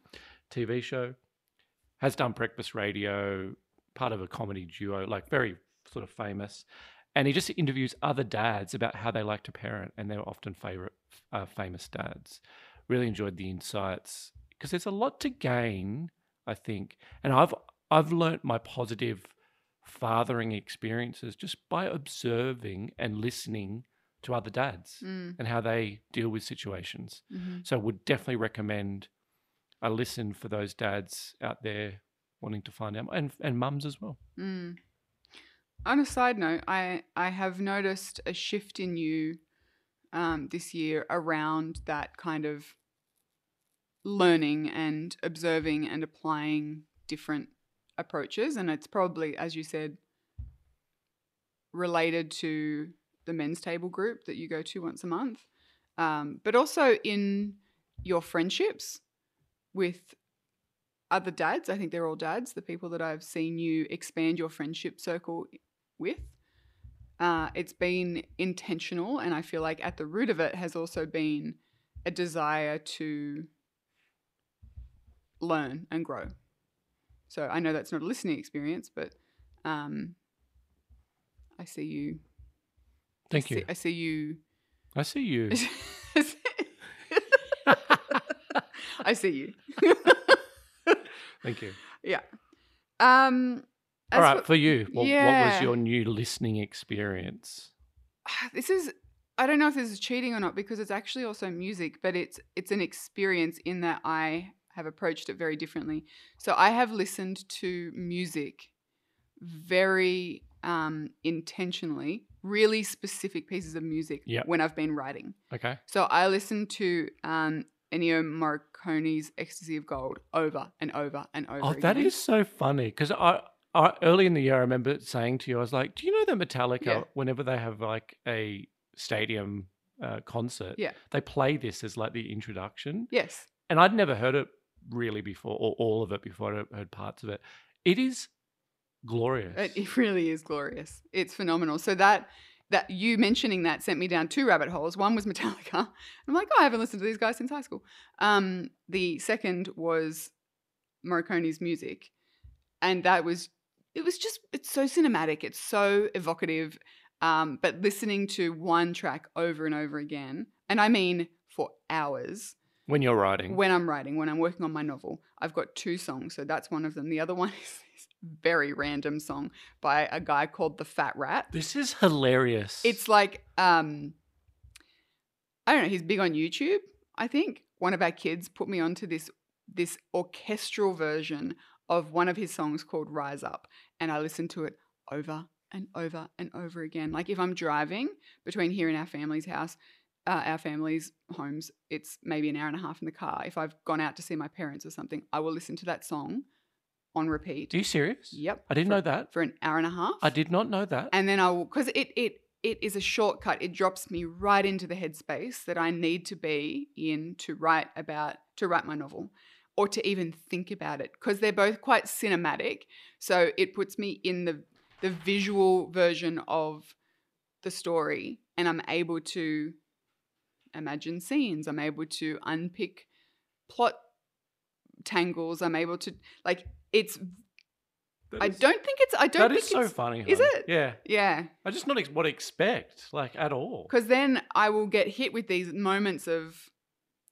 TV show. Has done breakfast radio, part of a comedy duo, like very sort of famous. And he just interviews other dads about how they like to parent, and they're often favorite uh, famous dads. Really enjoyed the insights because there's a lot to gain, I think. And I've I've learnt my positive fathering experiences just by observing and listening to other dads Mm, and how they deal with situations. hmm So would definitely recommend a listen for those dads out there wanting to find out and and mums as well. Mm. On a side note, I I have noticed a shift in you um, this year around that kind of learning and observing and applying different approaches, and it's probably, as you said, related to the men's table group that you go to once a month, um, but also in your friendships with other dads. I think they're all dads, the people that I've seen you expand your friendship circle with. Uh, it's been intentional, and I feel like at the root of it has also been a desire to learn and grow. So I know that's not a listening experience, but um, I see you. Thank I see, you. I see you. I see you. *laughs* I see you. Thank you. yeah. Um. All as for- for you, what, what was your new listening experience? *sighs* this is I don't know if this is cheating or not because it's actually also music, but it's it's an experience in that I have approached it very differently. So I have listened to music very um, intentionally, really specific pieces of music Yep. when I've been writing. Okay. So I listened to um, Ennio Morricone's "Ecstasy of Gold" over and over and over. Oh, that again. is so funny because I, I early in the year I remember saying to you, I was like, "Do you know that Metallica, Yeah. whenever they have like a stadium uh, concert, Yeah. they play this as like the introduction?" yes. And I'd never heard it really before, or all of it before. I heard parts of it. It is glorious. It, it really is glorious. It's phenomenal. So that that you mentioning that sent me down two rabbit holes. One was *laughs* Metallica. I'm like, oh, I haven't listened to these guys since high school. Um, the second was Morricone's music, and that was it was just it's so cinematic. It's so evocative. Um, but listening to one track over and over again, and I mean for hours, when you're writing. when I'm writing, when I'm working on my novel, I've got two songs. So that's one of them. The other one *laughs* is very random song by a guy called The Fat Rat. this is hilarious. It's like, um, I don't know, he's big on YouTube, I think. One of our kids put me onto this this orchestral version of one of his songs called Rise Up. And I listened to it over and over and over again. Like if I'm driving between here and our family's house, uh, our family's homes, it's maybe an hour and a half in the car. If I've gone out to see my parents or something, I will listen to that song on repeat. Are you serious? Yep. I didn't for, know that. For an hour and a half. I did not know that. And then I will, because it, it, it is a shortcut. It drops me right into the headspace that I need to be in to write about, to write my novel or to even think about it because they're both quite cinematic. So it puts me in the, the visual version of the story and I'm able to imagine scenes. I'm able to unpick plot tangles. I'm able to, like, it's, That I is- don't think it's, I don't That think is so funny. is it? Yeah. yeah. I just not ex- what expect, like at all. Because then I will get hit with these moments of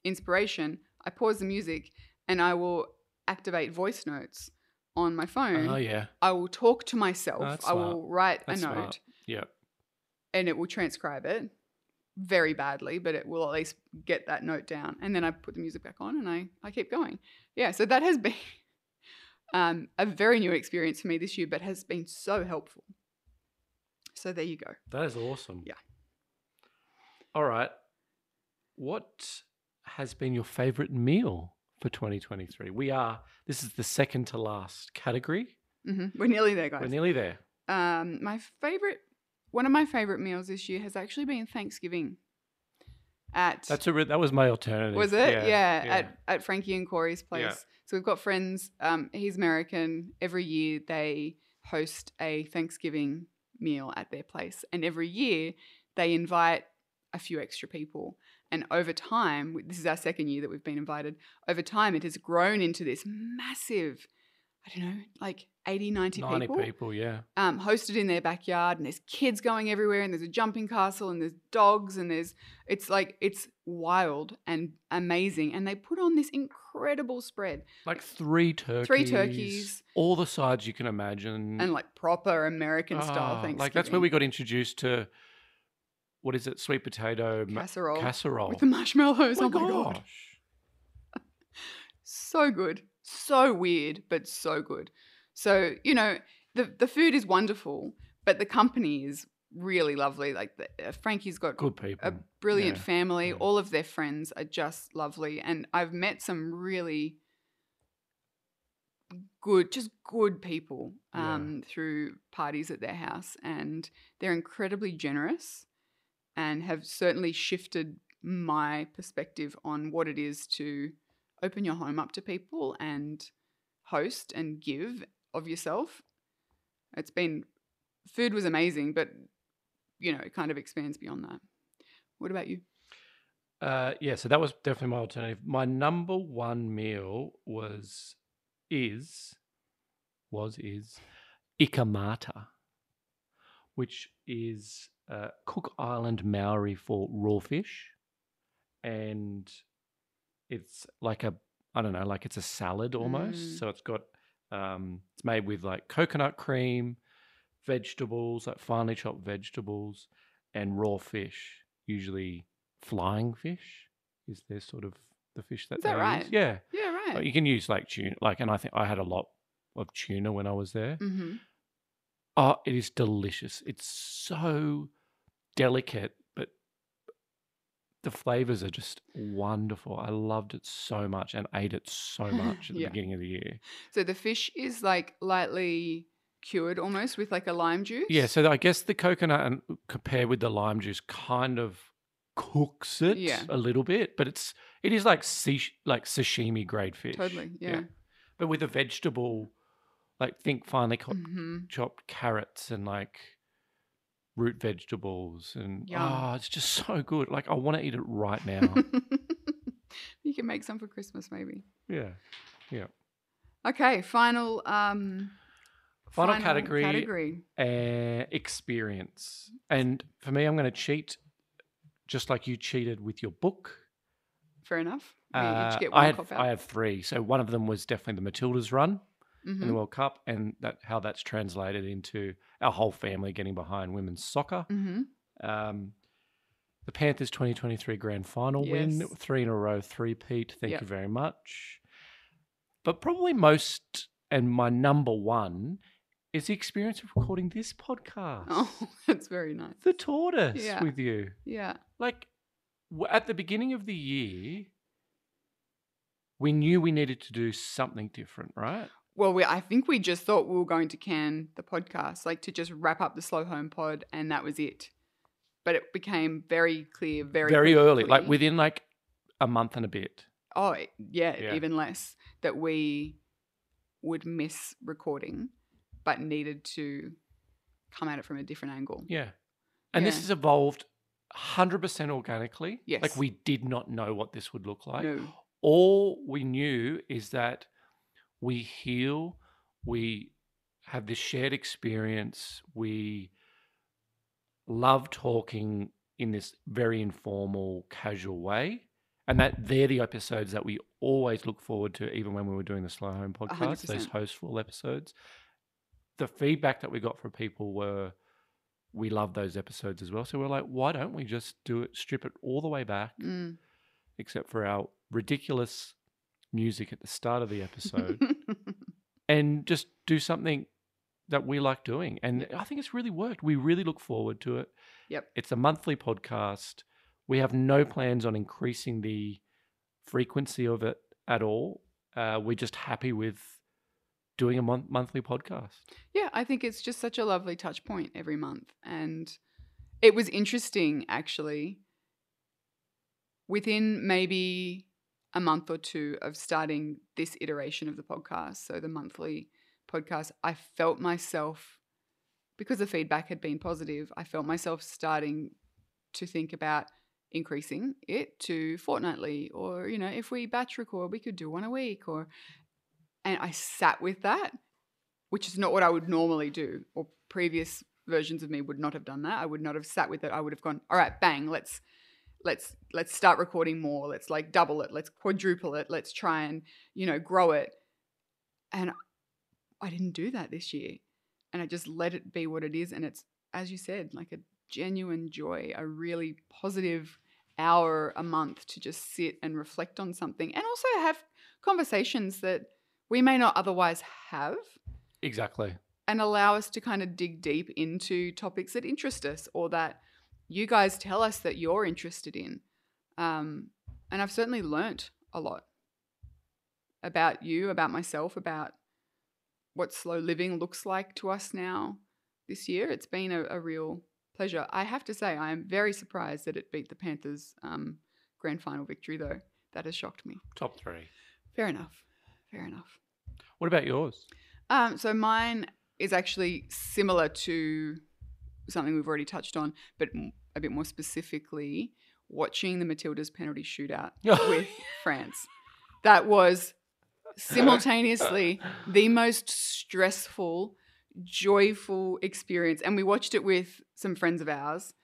inspiration. I pause the music and I will activate voice notes on my phone, Oh yeah. I will talk to myself. that's I smart. will write That's a note smart. Yeah. and it will transcribe it very badly, but it will at least get that note down. And then I put the music back on and I, I keep going. Yeah, so that has been *laughs* um, a very new experience for me this year, but has been so helpful. So there you go. That is awesome. Yeah. All right. What has been your favorite meal for 2023? We are, this is the second to last category. hmm We're nearly there, guys. We're nearly there. um, my favorite, one of my favorite meals this year has actually been Thanksgiving. At That's a, re- that was my alternative. Was it? Yeah, yeah. at at Frankie and Corey's place. Yeah. So we've got friends. Um, he's American. Every year they host a Thanksgiving meal at their place, and every year they invite a few extra people. And over time, this is our second year that we've been invited. Over time, it has grown into this massive, I don't know, like 80, 90, 90 people people, yeah. um, hosted in their backyard, and there's kids going everywhere, and there's a jumping castle, and there's dogs, and there's it's like it's wild and amazing, and they put on this incredible spread Like three turkeys. Three turkeys. All the sides you can imagine. and like proper American style Ah, Thanksgiving. Like that's where we got introduced to, what is it, sweet potato ma- casserole casserole. with the marshmallows. oh Oh my god, gosh. *laughs* so good, so weird, but so good. So you know the the food is wonderful, but the company is really lovely. Like the, uh, Frankie's got Good people. a brilliant Yeah, family. yeah. All of their friends are just lovely, and I've met some really good, just good people Yeah. um, through parties at their house, and they're incredibly generous, and have certainly shifted my perspective on what it is to open your home up to people and host and give of yourself. It's been food was amazing, but you know, it kind of expands beyond that. What about you? Uh, yeah, so that was definitely my alternative. My number one meal was, is, was, is ikamata, which is uh, Cook Island Maori for raw fish. And it's like a, I don't know, like it's a salad almost. Mm. So it's got, um, it's made with like coconut cream, vegetables, like finely chopped vegetables, and raw fish, usually flying fish is their sort of the fish that Is that they right? use. Yeah. Yeah, right. Like, you can use like tuna, like, and I think I had a lot of tuna when I was there. mm-hmm. Oh, it is delicious. It's so delicate, but the flavors are just wonderful. I loved it so much and ate it so much at the Yeah. beginning of the year. So the fish is like lightly cured almost with like a lime juice. Yeah, so I guess the coconut and compared with the lime juice kind of cooks it Yeah. a little bit, but it's it is like sish, like sashimi grade fish. Totally. Yeah. But with a vegetable, like think finely co- hmm chopped carrots and like root vegetables and Yum. oh, it's just *laughs* so good. Like I want to eat it right *laughs* now. you can make some for Christmas maybe. yeah. Yeah. Okay, final um Final category. category. Uh, experience. And for me, I'm going to cheat just like you cheated with your book. Fair enough. Uh, I one had cop out. I have three. So one of them was definitely the Matildas run in the Mhm. World Cup, and that how that's translated into our whole family getting behind women's soccer. Mhm. Um, the Panthers 2023 Grand Final win, three in a row, three-peat. Thank Yep. you very much. But probably most and my number one is the experience of recording this podcast, Oh, *laughs* that's very nice. the tortoise Yeah. with you. Yeah. Like at the beginning of the year, we knew we needed to do something different, right? Well, we, I think we just thought we were going to can the podcast, like to just wrap up the slow home pod, and that was it. But it became very clear, very Very early, like within like a month and a bit. oh yeah, Yeah. even less that we would miss recording, but needed to come at it from a different angle. Yeah. And this has evolved 100% organically. Yes, like we did not know what this would look like. no, All we knew is that we heal, we have this shared experience, we love talking in this very informal, casual way. and that they're the episodes that we always look forward to, even when we were doing the Slow Home podcast, those 100%. hostful episodes. The feedback that we got from people were, we love those episodes as well. So we're like, why don't we just do it, strip it all the way back, Mm. except for our ridiculous music at the start of the episode, *laughs* and just do something that we like doing. And I think it's really worked. We really look forward to it. Yep. It's a monthly podcast. We have no plans on increasing the frequency of it at all. Uh, we're just happy with doing a mon- monthly podcast. Yeah, I think it's just such a lovely touch point every month. And it was interesting, actually, within maybe a month or two of starting this iteration of the podcast, so the monthly podcast, I felt myself, because the feedback had been positive, I felt myself starting to think about increasing it to fortnightly or you know if we batch record we could do one a week or and i sat with that which is not what I would normally do, or previous versions of me would not have done that. I would not have sat with it. I would have gone, all right, bang, let's let's let's start recording more. Let's like double it. Let's quadruple it. Let's try and you know grow it. And I didn't do that this year, and I just let it be what it is. And it's as you said, like a genuine joy, a really positive hour a month to just sit and reflect on something, and also have conversations that we may not otherwise have Exactly. and allow us to kind of dig deep into topics that interest us or that you guys tell us that you're interested in. Um, and I've certainly learnt a lot about you, about myself, about what slow living looks like to us now this year. It's been a, a real pleasure. I have to say, I am very surprised that it beat the Panthers' um, grand final victory, though. That has shocked me. Top three. Fair enough. Fair enough. What about yours? Um, so mine is actually similar to something we've already touched on, but a bit more specifically, watching the Matildas penalty shootout *laughs* with France. That was simultaneously the most stressful, joyful experience, and we watched it with some friends of ours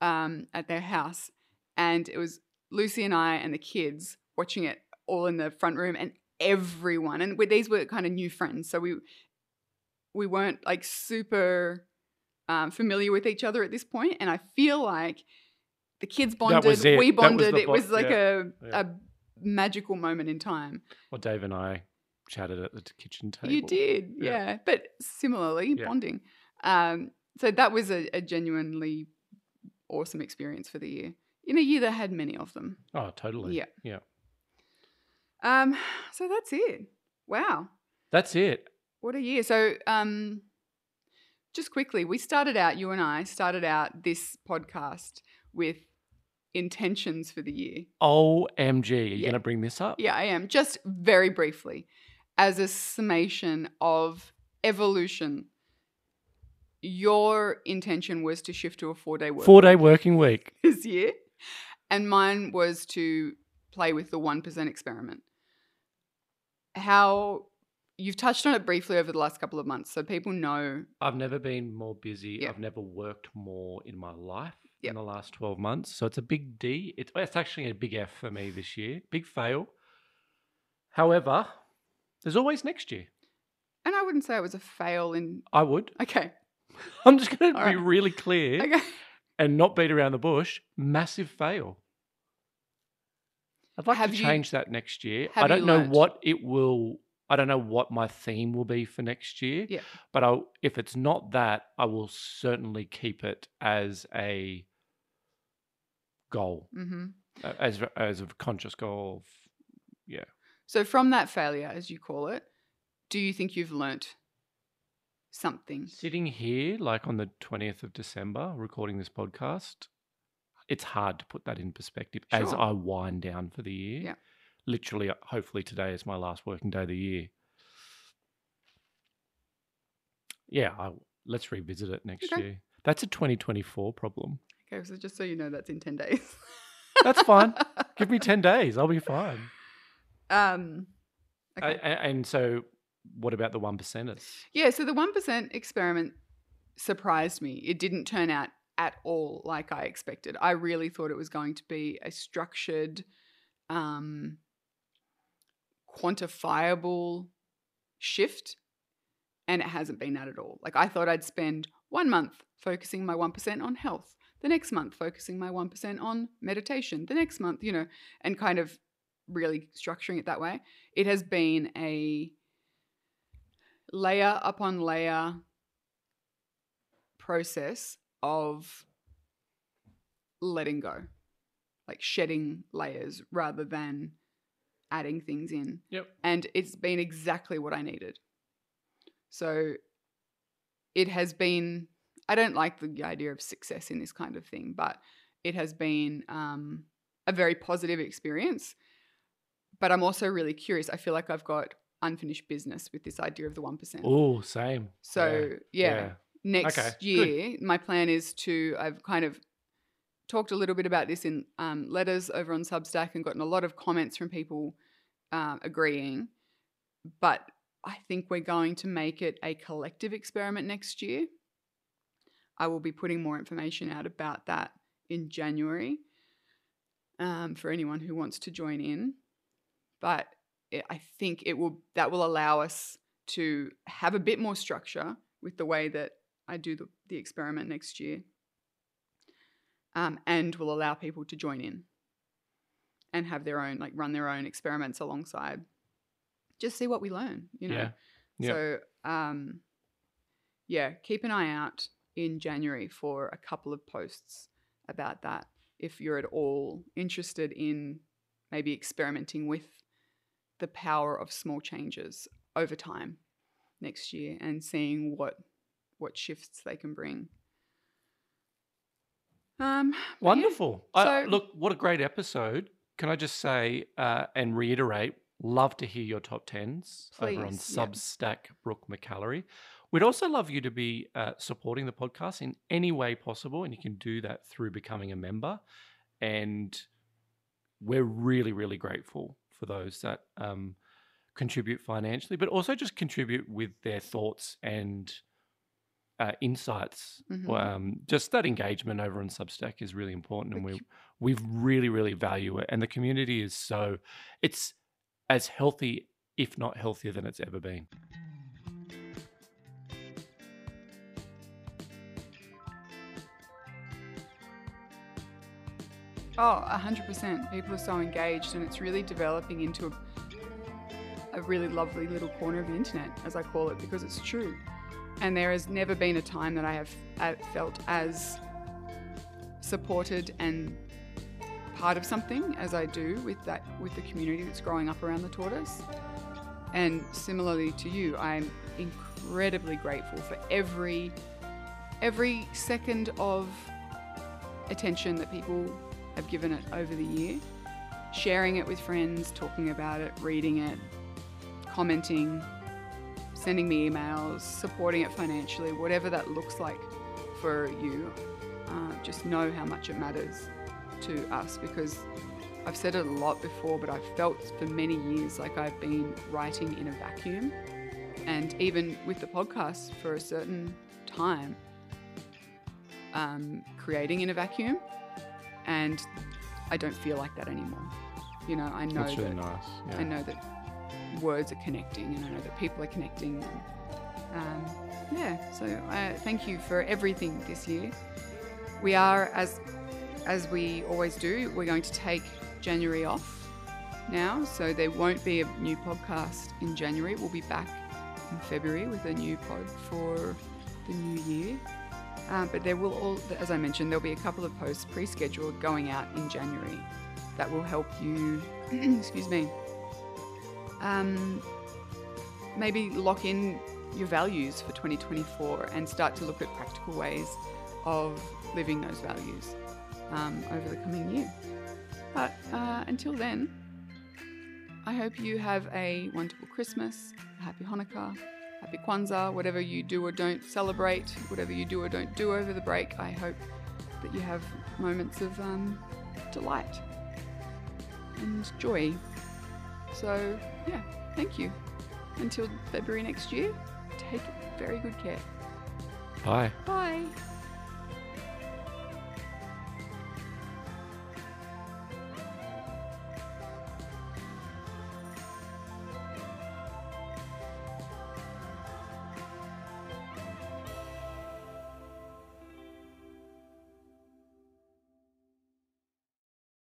um, at their house, and it was Lucy and I and the kids watching it all in the front room, and everyone, and these were kind of new friends, so we we weren't like super um, familiar with each other at this point, and I feel like the kids bonded, was we was bonded. the it was like yeah, a yeah. a magical moment in time. Well, Dave and I chatted at the kitchen table. You did, Yeah. yeah. But similarly, bonding. Um, so that was a, a genuinely awesome experience for the year. In a year that had many of them. Oh, totally. Yeah. Yeah. Um, so that's it. Wow. That's it. What a year. So um just quickly, we started out, you and I started out this podcast with intentions for the year. OMG. Are you Yeah. going to bring this up? Yeah, I am. Just very briefly, as a summation of evolution, your intention was to shift to a four day work Four day working week. *laughs* this year, and mine was to play with the 1% experiment. How you've touched on it briefly over the last couple of months, so people know. I've never been more busy. Yeah. I've never worked more in my life Yep. in the last 12 months. So it's a big D. It's, it's actually a big F for me this year. Big fail. However, there's always next year. And I wouldn't say it was a fail in. I would. *laughs* Okay. *laughs* I'm just going to be right. really clear *laughs* Okay. and not beat around the bush. Massive fail. I'd like Have to you- change that next year. I don't you know what it will. I don't know what my theme will be for next year. Yeah. But I, if it's not that, I will certainly keep it as a goal, hmm uh, as as a conscious goal. Of, yeah. So, from that failure, as you call it, do you think you've learnt something? Sitting here, like on the twentieth of December, recording this podcast, it's hard to put that in perspective as I wind down for the year. Yeah. Literally, hopefully today is my last working day of the year. Yeah, I, let's revisit it next Okay. year. That's a 2024 problem. Okay, so just so you know, that's in 10 days. That's fine. *laughs* Give me 10 days. I'll be fine. um, okay. a- and so, what about the one percenters? yeah, so the 1% experiment surprised me. It didn't turn out at all like I expected. I really thought it was going to be a structured, um, quantifiable shift, and it hasn't been that at all. Like I thought I'd spend one month focusing my 1% on health, the next month focusing my 1% on meditation, the next month, you know, and kind of really structuring it that way. It has been a layer upon layer process of letting go, like shedding layers rather than adding things in. Yep. And it's been exactly what I needed. So it has been, I don't like the idea of success in this kind of thing, but it has been um, a very positive experience. But I'm also really curious. I feel like I've got unfinished business with this idea of the 1%. Oh, same. So, yeah, next Okay, good. year, my plan is to, I've kind of talked a little bit about this in um, letters over on Substack and gotten a lot of comments from people uh, agreeing. But I think we're going to make it a collective experiment next year. I will be putting more information out about that in January um, for anyone who wants to join in. But it, I think it will that will allow us to have a bit more structure with the way that I do the, the experiment next year, um, and will allow people to join in and have their own like run their own experiments alongside. Just see what we learn, you know. Yeah. Yeah. So, um, yeah, keep an eye out in January for a couple of posts about that. If you're at all interested in maybe experimenting with the power of small changes over time next year and seeing what what shifts they can bring. Um, yeah, Wonderful. I, So- look, what a great episode. Can I just say uh, and reiterate, love to hear your top tens over on Please, yeah. Substack, Brooke McAlary. We'd also love you to be uh, supporting the podcast in any way possible, and you can do that through becoming a member. And we're really, really grateful for those that um, contribute financially, but also just contribute with their thoughts and uh, insights. Mhm. Um, just that engagement over on Substack is really important, and we we really, really value it. And the community is so it's as healthy, if not healthier, than it's ever been. Oh, 100%. People are so engaged, and it's really developing into a, a really lovely little corner of the internet, as I call it, because it's true. And there has never been a time that I have uh, felt as supported and part of something as I do with that with the community that's growing up around the tortoise. And similarly to you, I'm incredibly grateful for every every second of attention that people have given it over the year. Sharing it with friends, talking about it, reading it, commenting, sending me emails, supporting it financially, whatever that looks like for you. Uh, just know how much it matters to us because I've said it a lot before, but I've felt for many years like I've been writing in a vacuum. And even with the podcast for a certain time, um, creating in a vacuum. And I don't feel like that anymore. You know, I know That's really that nice. Yeah. I know that words are connecting, and I know that people are connecting. And, um, yeah, so uh, thank you for everything this year. We are, as as we always do, we're going to take January off now, so there won't be a new podcast in January. We'll be back in February with a new pod for the new year. Uh, but there will all, as I mentioned, there'll be a couple of posts pre-scheduled going out in January that will help you. *clears throat* excuse me. Um, maybe lock in your values for 2024 and start to look at practical ways of living those values um, over the coming year. But uh, until then, I hope you have a wonderful Christmas, a happy Hanukkah, happy Kwanzaa, whatever you do or don't celebrate, whatever you do or don't do over the break. I hope that you have moments of um, delight and joy. So, yeah, thank you. Until February next year, take very good care. Bye. Bye.